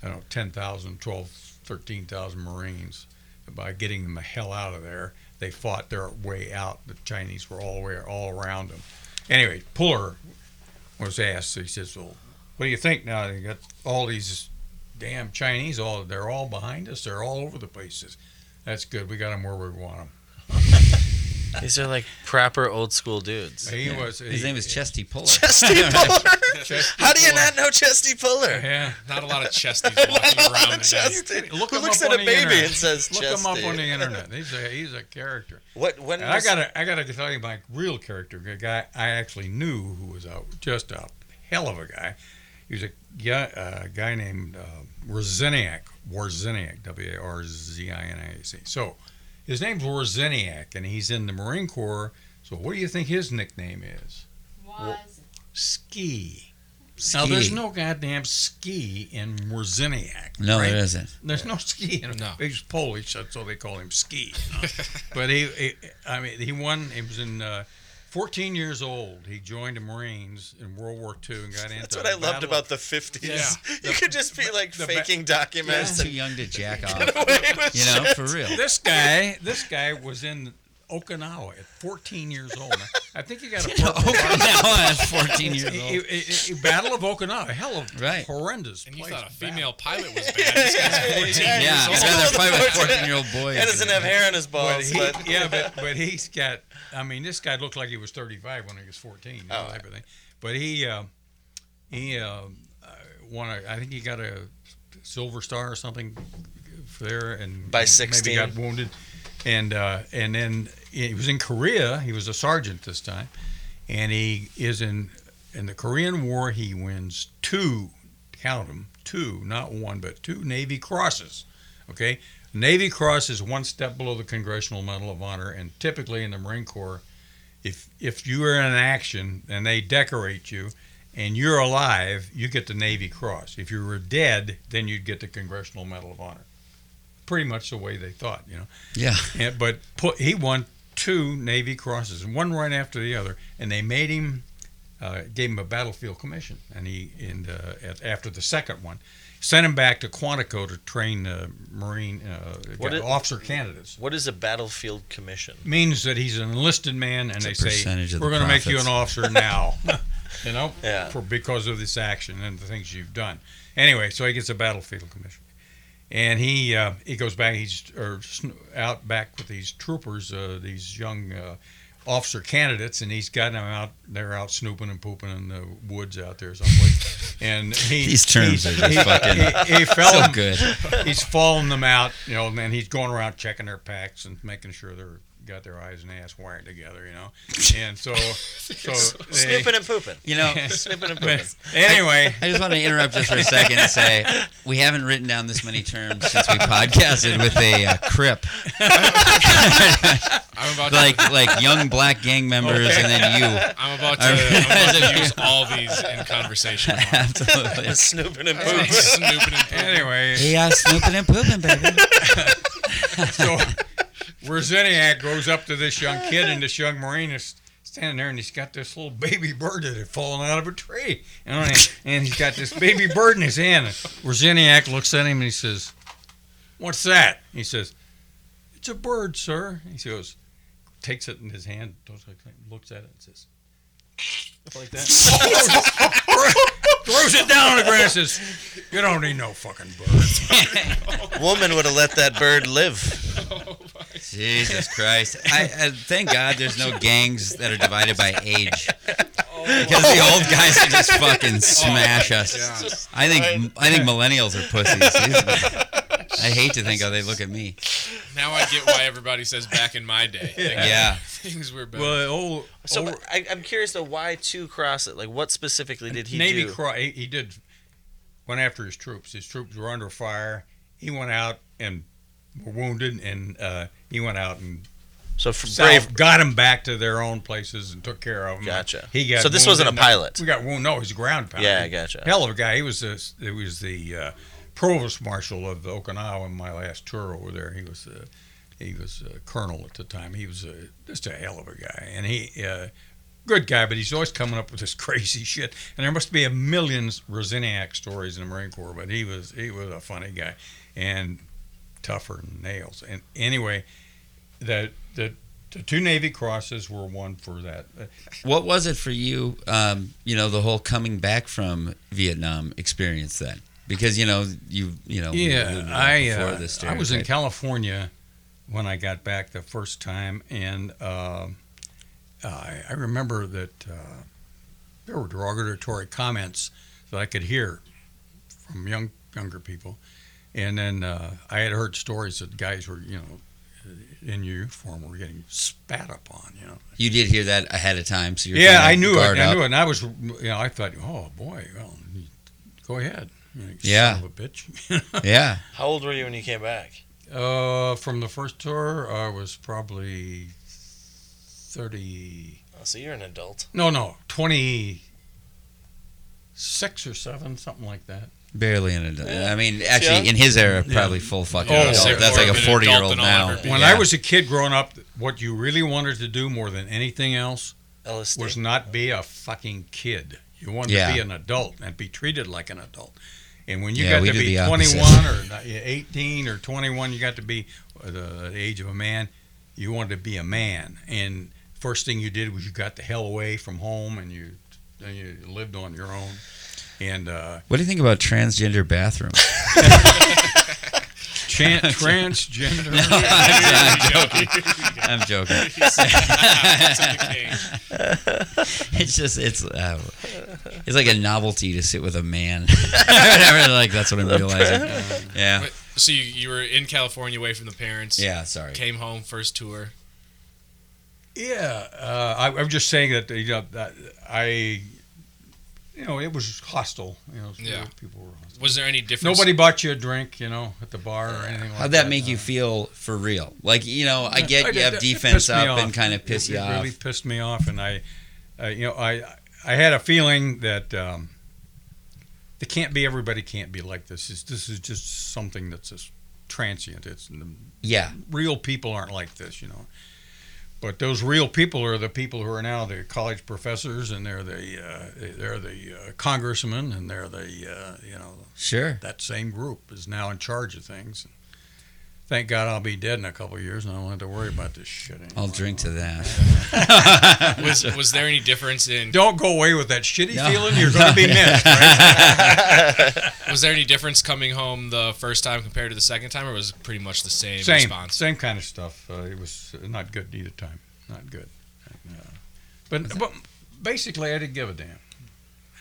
I don't know 10,000, 12, 13,000 Marines by getting them the hell out of there. They fought their way out. The Chinese were all way all around them. Anyway, Puller was asked. He says, "Well, what do you think now? They got all these damn Chinese. All they're all behind us. They're all over the places. That's good. We got them where we want them." These are like proper old school dudes. He Yeah. was. His he- name is Chesty Puller. Chesty Puller. Chesty How do you Puller. not know Chesty Puller? Yeah. Not a lot of chesties walking around. today. Chesty. Look Who him looks up at on a the baby internet. and says Look Chesty? him up on the internet. He's a he's a character. What? When? And I gotta I gotta tell you my real character, a guy I actually knew who was out just a hell of a guy. He was a guy, uh, guy named uh, Wawrzyniak, Wawrzyniak, W A R Z I N I A C. So his name's Wawrzyniak, and he's in the Marine Corps. So what do you think his nickname is? Was Ski. Now there's no goddamn ski in Wawrzyniak. No, right? there isn't. There's no ski in him. No. He's Polish, that's so they call him Ski. but he, he, I mean, he won. He was in uh, 14 years old. He joined the Marines in World War II and got into. That's what I loved battle about the 50s. Yeah. You could just be like the ba- faking documents Too young to jack off. get away with You know, shit. for real. This guy, this guy was in Okinawa at 14 years old. I think he got a purple heart. now at 14 years old. he- he- he- Battle of Okinawa, hell of Right. horrendous. And you place thought a to battle. female pilot was bad. This guy's 14 Yeah, Yeah, years I'd old. rather fight with 14 year old boy. He doesn't have hair on his But balls, he, but yeah, but but he's got. I mean, this guy looked like he was 35 when he was 14. You know, Oh. type of thing. But he uh, he uh, uh, won. A, I think he got a silver star or something there, and By maybe got wounded, and uh, and then he was in Korea. He was a sergeant this time, and he is in in the Korean War. He wins two, count them, two, not one, but two Navy crosses. Okay, Navy Cross is one step below the Congressional Medal of Honor, and typically in the Marine Corps, if if you are in action and they decorate you, and you're alive, you get the Navy Cross. If you were dead, then you'd get the Congressional Medal of Honor. Pretty much the way they thought, you know. Yeah. And, but put, he won two Navy Crosses, one right after the other, and they made him, uh, gave him a battlefield commission, and he, and uh, at, after the second one, sent him back to Quantico to train uh, Marine uh, What got it- officer candidates. what is a battlefield commission? Means that he's an enlisted man, and It's a they say percentage of we're the going to make you an officer now, you know, Yeah. for because of this action and the things you've done. Anyway, so he gets a battlefield commission, and he uh, he goes back. He's or out back with these troopers, uh, these young uh, officer candidates, and he's got them out. They're out snooping and pooping in the woods out there someplace. And he These terms are just he, fucking he, he fell so him- good. he's following them out, you know, and then he's going around checking their packs and making sure they're got their eyes and ass wired together, you know. And so, so they, Snooping and pooping. You know, Snooping and pooping. anyway, I just want to interrupt just for a second and say we haven't written down this many terms since we podcasted with a uh, crip, I'm about to, like like young black gang members, and then you. I'm about to, I'm about to use all these in conversation. Absolutely. Snooping and pooping. Snooping and pooping. anyway, Hey, uh, snooping and pooping, baby. so Wawrzyniak goes up to this young kid, and this young Marine is standing there, and he's got this little baby bird that had fallen out of a tree, and, and he's got this baby bird in his hand. And Wawrzyniak looks at him and he says, "What's that?" He says, "It's a bird, sir." He goes, takes it in his hand, looks at it, and says, like that. Throws it down on the grasses. "You don't need no fucking bird." Woman would have let that bird live. Jesus Christ! I, I thank God there's no gangs that are divided by age, because the old guys would just fucking smash us. I think I think millennials are pussies. I hate to think how they look at me. Now I get why everybody says back in my day. Like, Yeah. Things were better. Well, oh, So oh, I, I'm curious though, why to cross it? Like, what specifically did he Navy do? Cro- he, he did went after his troops. His troops were under fire. He went out and were wounded, and uh, he went out and so for South brave. got them back to their own places and took care of them. Gotcha. He got So this wasn't a pilot? We got wounded. No, he's a ground pilot. Yeah, gotcha. Hell of a guy. He was the it was the uh, provost marshal of Okinawa in my last tour over there. He was uh, he was a colonel at the time. He was uh, just a hell of a guy, and he. Uh, Good guy, but he's always coming up with this crazy shit. And there must be a million Wawrzyniak stories in the Marine Corps, but he was he was a funny guy, and tougher than nails. And anyway, the the the two Navy crosses were one for that. What was it for you? Um, you know, the whole coming back from Vietnam experience then, because you know you you know Yeah, I before uh, this I was in. California when I got back the first time, and uh, I, I remember that uh, there were derogatory comments that I could hear from young younger people, and then uh, I had heard stories that guys were you know in uniform were getting spat upon, you know. You did hear that ahead of time, so you're Yeah, I knew it. guard I knew it, and I was, you know, I thought, oh boy, well, go ahead, you know, you Yeah. son of a bitch. Yeah, How old were you when you came back? Uh, from the first tour, I was probably thirty. Oh, so you're an adult. No, no, twenty six or seven, something like that. Barely an adult. I mean, actually, young. in his era, probably full fucking Oh, adult. say That's more like a of an forty year old than I'll now. ever be. When Yeah. I was a kid growing up, what you really wanted to do more than anything else LSD. was not be a fucking kid. You wanted Yeah. to be an adult and be treated like an adult. And when you Yeah, got we to did be the opposite. 21 or not- yeah, 18 or 21, you got to be uh, the age of a man. You wanted to be a man. And first thing you did was you got the hell away from home and you and you lived on your own. And uh, What do you think about transgender bathrooms? chan- transgender. I'm joking. I'm joking. it's just it's uh, it's like a novelty to sit with a man. Whatever, like that's what I'm realizing. Yeah, But- so you, you were in California away from the parents. yeah. Sorry. Came home first tour. Yeah, uh, I, I'm just saying that you know that I, you know, it was hostile. You know, Yeah. people were hostile. Was there any difference? Nobody bought you a drink, you know, at the bar or anything like How'd that. that make you Uh, feel for real? Like you know, I Yeah, get it- you have defense up off. and kind of piss it, you it off. It really pissed me off, and I, uh, you know, I I had a feeling that um, it can't be everybody can't be like this. It's, this is just something that's just transient. It's Yeah, real people aren't like this, you know. But those real people are the people who are now the college professors, and they're the uh, they're the uh, congressmen, and they're the uh, you know sure. that same group is now in charge of things. Thank God I'll be dead in a couple of years, and I don't have to worry about this shit anymore. I'll drink to that. Was was there any difference in Don't go away with that shitty No. feeling. You're going to be missed. Right? was there any difference coming home the first time compared to the second time, or was it pretty much the same, Same, response? same kind of stuff. Uh, it was not good either time. Not good. Uh, but but basically, I didn't give a damn.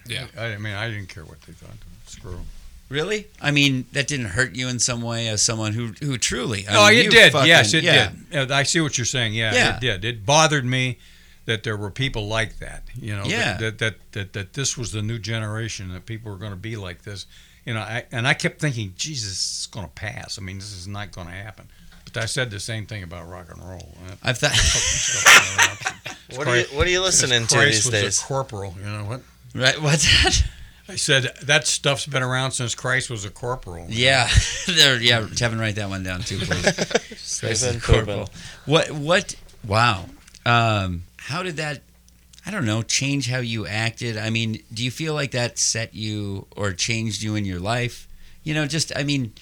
Yeah. I, I mean, I didn't care what they thought. Screw 'em. Really? I mean, that didn't hurt you in some way as someone who who truly. I No, mean, it you did. fucking- yes, it yeah. did. I see what you're saying. Yeah, Yeah. it did. It bothered me that there were people like that. You know, Yeah. that, that that that this was the new generation that people were going to be like this. You know, I, and I kept thinking, Jesus, it's going to pass. I mean, this is not going to happen. But I said the same thing about rock and roll. I've thought. fucking stuff, you know, What are you What are you listening to Christ these was days? a corporal. You know what? right? What's that? I said that stuff's been around since Christ was a corporal. Yeah, there. Yeah, Kevin, write that one down too, please. Stephen Corporal. What? What? Wow. Um, how did that? I don't know. Change how you acted. I mean, do you feel like that set you or changed you in your life? You know, just I mean,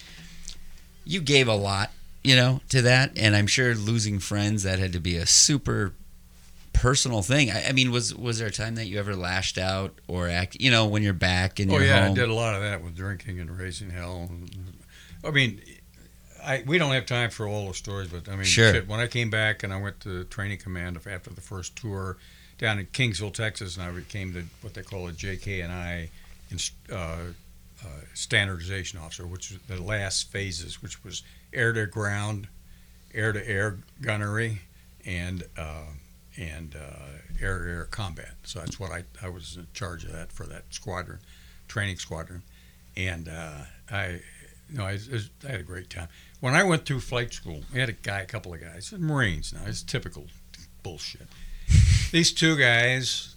you gave a lot, you know, to that, and I'm sure losing friends that had to be a super personal thing. I, I mean, was was there a time that you ever lashed out or act? You know, when you're back and Oh you're yeah, home. I did a lot of that with drinking and raising hell. I mean, I we don't have time for all the stories, but I mean, Sure. shit, when I came back and I went to training command after the first tour down in Kingsville, Texas, and I became the what they call a JK&I uh, uh, standardization officer, which was the last phases, which was air to ground, air to air gunnery, and uh, and uh, air air combat. So that's what I I was in charge of that for that squadron, training squadron, and uh, I. You know, I, I had a great time. When I went through flight school, we had a guy, a couple of guys, Marines. Now it's typical bullshit. These two guys,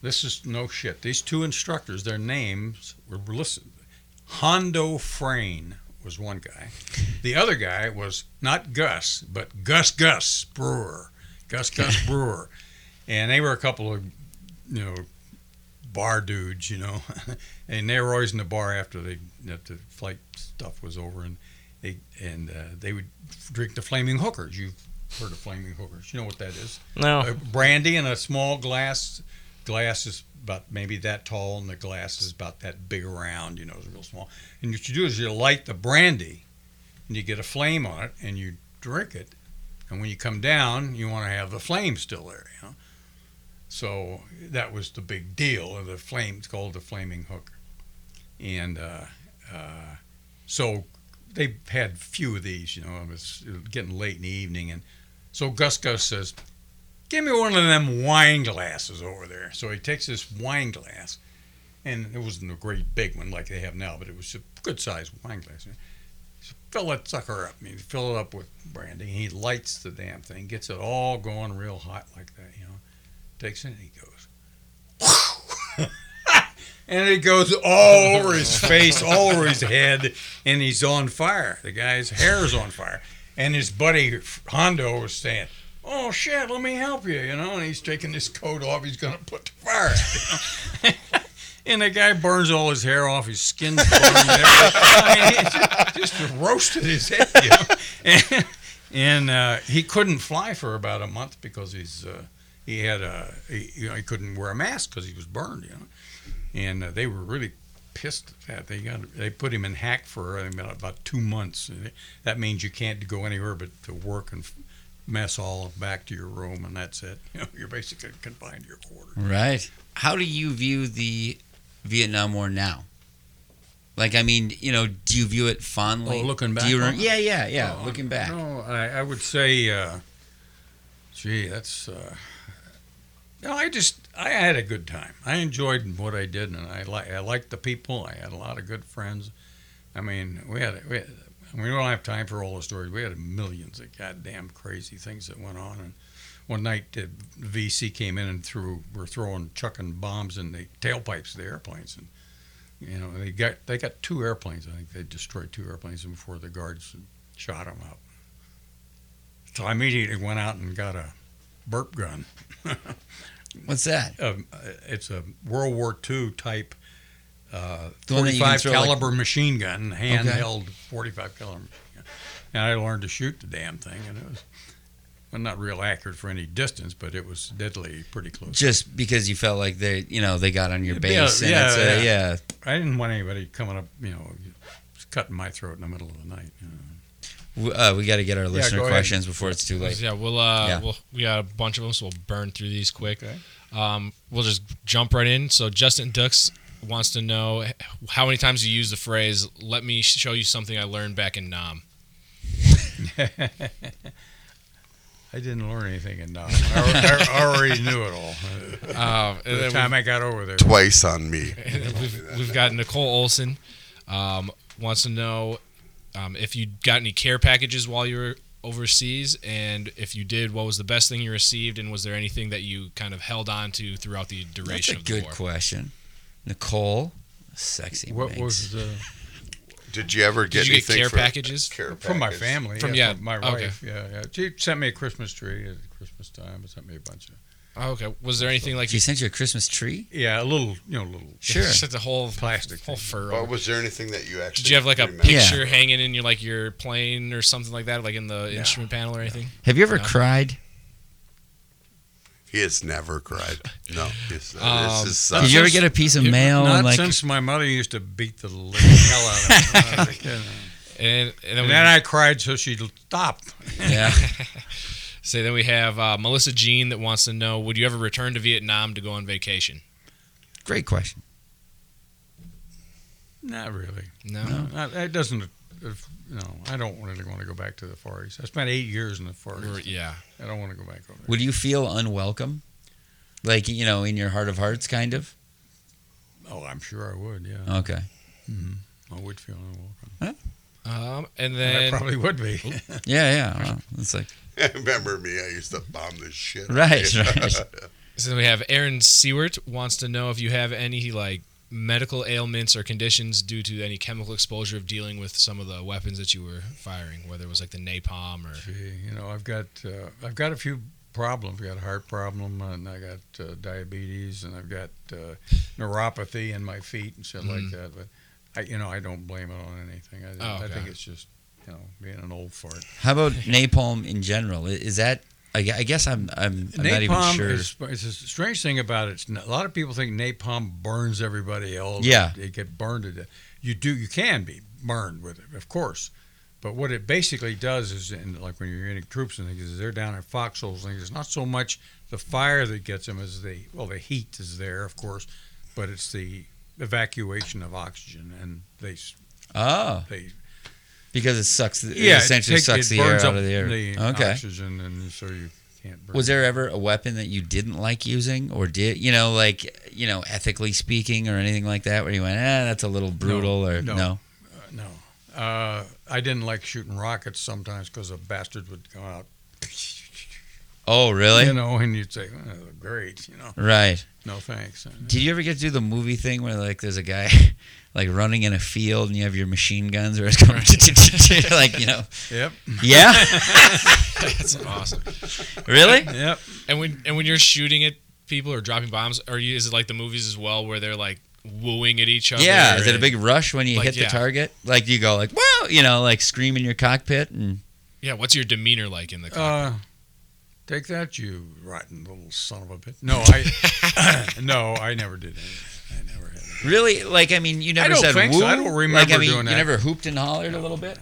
this is no shit. These two instructors, their names were listed. Hondo Frayne was one guy. The other guy was not Gus, but Gus Gus Brewer. Gus Gus Brewer. And they were a couple of, you know, bar dudes, you know. and they were always in the bar after they after the flight stuff was over and they and uh, they would drink the flaming hookers. You've heard of flaming hookers. You know what that is? No. Brandy in a small glass. Glass is about maybe that tall, and the glass is about that big around. You know, it's real small. And what you do is you light the brandy, and you get a flame on it, and you drink it. And when you come down, you want to have the flame still there. You know. So that was the big deal. of The flame, it's called the flaming hooker. And uh, uh, so they had a few of these. You know, it was getting late in the evening, and so Gus Gus says, Give me one of them wine glasses over there. So he takes this wine glass, and it wasn't a great big one like they have now, but it was a good sized wine glass. Fill that sucker up. Mean, fill it up with brandy. And he lights the damn thing, gets it all going real hot like that, you know. Takes it and he goes, and it goes all over his face, all over his head, and he's on fire. The guy's hair's on fire. And his buddy Hondo was saying, oh shit, let me help you, you know. And he's taking his coat off. He's gonna put the fire out. You know? and the guy burns all his hair off. His skin's burned. I mean, he just, just roasted his head. You know? And, and uh, he couldn't fly for about a month because he's uh, he had a he, you know he couldn't wear a mask because he was burned. You know, and uh, they were really pissed at that. They got they put him in hack for uh, about two months. And That means you can't go anywhere but to work and mess all back to your room, and that's it. You know, you're basically confined to your quarters. Right. How do you view the Vietnam War now? Like, I mean, you know, do you view it fondly? Oh, looking Do back you on yeah, yeah, yeah. Oh, looking back. No, I, I would say, uh, gee, that's. Uh, no, I just I had a good time. I enjoyed what I did, and I like I liked the people. I had a lot of good friends. I mean, we had we, had, we don't have time for all the stories. We had millions of goddamn crazy things that went on. And one night, the VC came in and threw were throwing chucking bombs in the tailpipes of the airplanes, and you know they got they got two airplanes. I think they destroyed two airplanes before the guards shot them up. So I immediately went out and got a burp gun. What's that? um, uh, it's a World War II type uh, The one that you can 45 throw, like- caliber machine gun, handheld 45 caliber. And I learned to shoot the damn thing, and it was well, not real accurate for any distance, but it was deadly pretty close. Just because you felt like they, you know, they got on your Yeah, base, and yeah, it's a, yeah. yeah. I didn't want anybody coming up, you know, cutting my throat in the middle of the night. You know. Uh, we got to get our listener go ahead. questions before it's too late. Yeah, we'll uh, Yeah. we'll we got a bunch of them, so we'll burn through these quick. Okay. Um, we'll just jump right in. So Justin Dux wants to know how many times you use the phrase "Let me show you something I learned back in Nam." I didn't learn anything in Nam. I, I already knew it all. Uh, By the time I got over there. Twice on me. we've, we've, we've got Nicole Olson um, wants to know um, if you got any care packages while you were overseas, and if you did, what was the best thing you received, and was there anything that you kind of held on to throughout the duration? That's duration a of the good war? question. Nicole, sexy. What minx. was the Did you ever get Did you get anything care for- packages? Care from my package? family? From- yeah, yeah, from my okay. wife. Yeah, yeah. She sent me a Christmas tree at Christmas time. Sent me a bunch of Oh, okay. Was there anything like She sent you a Christmas tree? yeah, a little, you know, a little. Sure. Just the whole Plastic whole thing. fur. Well, was there anything that you actually? Did you have like a remember? Yeah. picture hanging in your like your plane or something like that, like in the instrument panel or anything? Have you ever No. cried? He has never cried. No, he's, uh, Um, this is Did you ever get a piece of mail Not like? since my mother used to beat the living hell out of me when I was a kid. And, and then, And we, then I cried so she stopped. Yeah. so then we have uh, Melissa Jean that wants to know: Would you ever return to Vietnam to go on vacation? Great question. Not really. No. Not, it doesn't. If, no, I don't really want to go back to the Far East. I spent eight years in the Far Or- East. yeah. I don't want to go back over there. Would you feel unwelcome? Like you know, in your heart of hearts, kind of. Oh, I'm sure I would. Yeah, Okay. I would feel unwelcome. Um, and And I probably would be. Yeah, yeah. Well, it's like Remember me? I used to bomb this shit. Right, right. So we have Aaron Seward wants to know if you have any like medical ailments or conditions due to any chemical exposure of dealing with some of the weapons that you were firing, whether it was like the napalm or Gee, you know, I've got uh, I've got a few problems. I got a heart problem, and I got uh, diabetes, and I've got uh, neuropathy in my feet and shit like Mm. that. But I, you know, I don't blame it on anything. I, Oh, I think it's just you know being an old fart. how about napalm in general? Is that? I I guess I'm. I'm, I'm not even sure. is it's a strange thing about it. Not- a lot of people think napalm burns everybody else. Yeah. they get burned to death. You do. You can be burned with it, of course. But what it basically does is, in, like when you're in troops and things, is they're down in foxholes and things. It's not so much the fire that gets them as the well, the heat is there, of course, but it's the evacuation of oxygen, and they oh, they because it sucks. It yeah, it essentially take- sucks it the air out of the air. the okay. oxygen, and so you can't. Burn Was there ever a weapon that you didn't like using, or did you know, like you know, ethically speaking, or anything like that, where you went, ah, that's a little brutal, or no. no? No. Uh, I didn't like shooting rockets sometimes because a bastard would come out, Oh, really? you know, and you'd say, oh, great, you know, Right. no thanks. Did you ever get to do the movie thing where like there's a guy like running in a field and you have your machine guns or it's going to, like you know? Yep. Yeah. that's awesome. really? Yep. And when and when you're shooting at people or dropping bombs, are you is it like the movies as well where they're like wooing at each other? Yeah. Is it a big rush when you Like, hit the yeah. target? Like you go like, whoa, you know, like scream in your cockpit and Yeah, what's your demeanor like in the cockpit? Uh, take that, you rotten little son of a bitch. No, I, no, I never did anything. I never had. It. Really like I mean you never I don't said think woo. so. I don't remember like, I mean, doing you that. never hooped and hollered a little bit.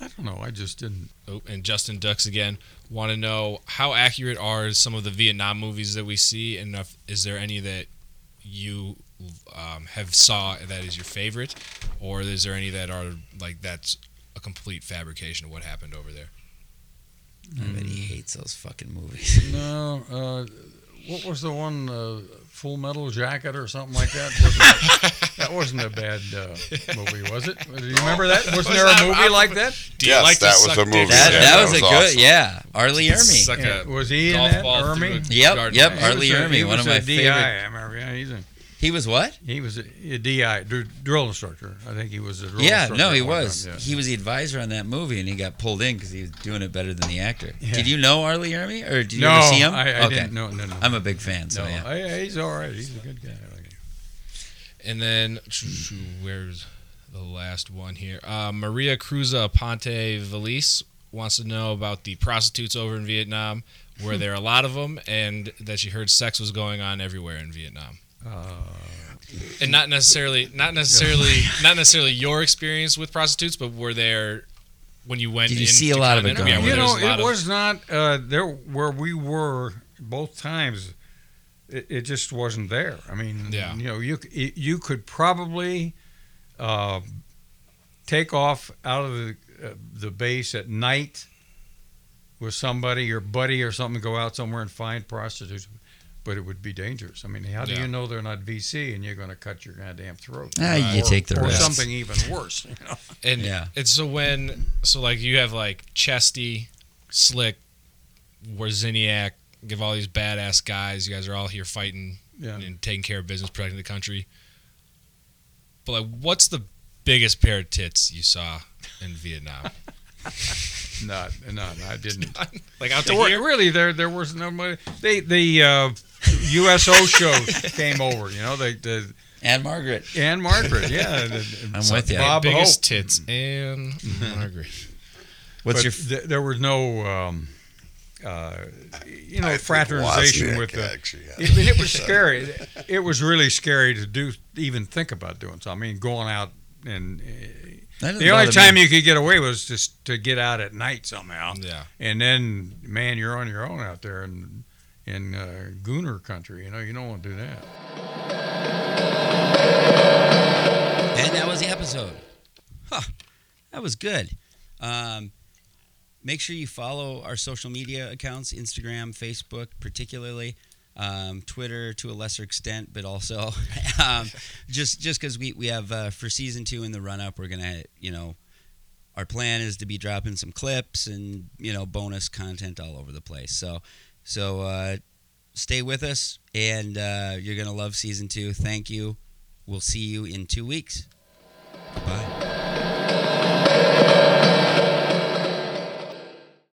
I don't know. I just didn't. Oh, and Justin Ducks again want to know how accurate are some of the Vietnam movies that we see, and if, is there any that you um, have saw that is your favorite, or is there any that are like that's a complete fabrication of what happened over there? I bet he hates those fucking movies. No. Uh, what was the one? Uh, Full Metal Jacket or something like that? Wasn't that, that wasn't a bad uh, movie, was it? Do you remember that? Wasn't there a movie like that? Do you Yes, like to that was a movie. That, Yeah, that that was, was a good, awesome. yeah. Arlie Ermey. Yeah, was he in that, ball Ermey? Yep, garden yep, R. Lee was Ermey, one of my DI, favorite. I remember. Yeah, he's a, He was what? he was a, a DI, dr- drill instructor. I think he was a drill instructor. Yeah, instructor. no, he was. time, yeah. He was the advisor on that movie, and he got pulled in because he was doing it better than the actor. Yeah. Did you know R. Lee Ermey, or did you no, ever see him? I, I okay, didn't. No, no, no. I'm a big fan, so no, yeah. I, he's all right. He's a good guy. I. And then where's the last one here? Uh, Maria Cruza Ponte Valise wants to know about the prostitutes over in Vietnam. Were there a lot of them, and that she heard sex was going on everywhere in Vietnam? Uh, And not necessarily, not necessarily, not necessarily your experience with prostitutes, but were there when you went? Did you in see a lot of it going yeah, on? you know, there's a lot it of- was not uh, there where we were both times. It, it just wasn't there. I mean, Yeah. you know, you you could probably uh, take off out of the uh, the base at night with somebody, your buddy or something, go out somewhere and find prostitutes. But it would be dangerous. I mean, how do Yeah. you know they're not VC and you're going to cut your goddamn throat? Ah, you Or- take the or risk. something even worse. You know? And Yeah. and so when so like you have like Chesty, Slick, Wawrzyniak, give all these badass guys. You guys are all here fighting Yeah. and taking care of business, protecting the country. But like, what's the biggest pair of tits you saw in Vietnam? Not, not, I didn't. like out to There really, there there was nobody. They the uh, USO shows came over. You know, they the Ann-Margret. and Margaret. Yeah, the- I'm with you. Bob biggest Hope. tits and Margaret. What's but your? th- there was no. Um, uh, you know, I fraternization with the. actually has I mean, it was scary. It was really scary to do, even think about doing so. I mean, going out and uh, the only bother me. time you could get away was just to get out at night somehow. Yeah. And then, man, you're on your own out there in in uh, Gooner country. You know, you don't want to do that. And that was the episode. Huh. That was good. Um, make sure you follow our social media accounts Instagram, Facebook, particularly. Um, Twitter to a lesser extent, but also um, just just because we, we have uh, for season two in the run up, we're gonna you know our plan is to be dropping some clips and you know bonus content all over the place. So so uh, stay with us, and uh, you're going to love season two. Thank you. We'll see you in two weeks. Bye.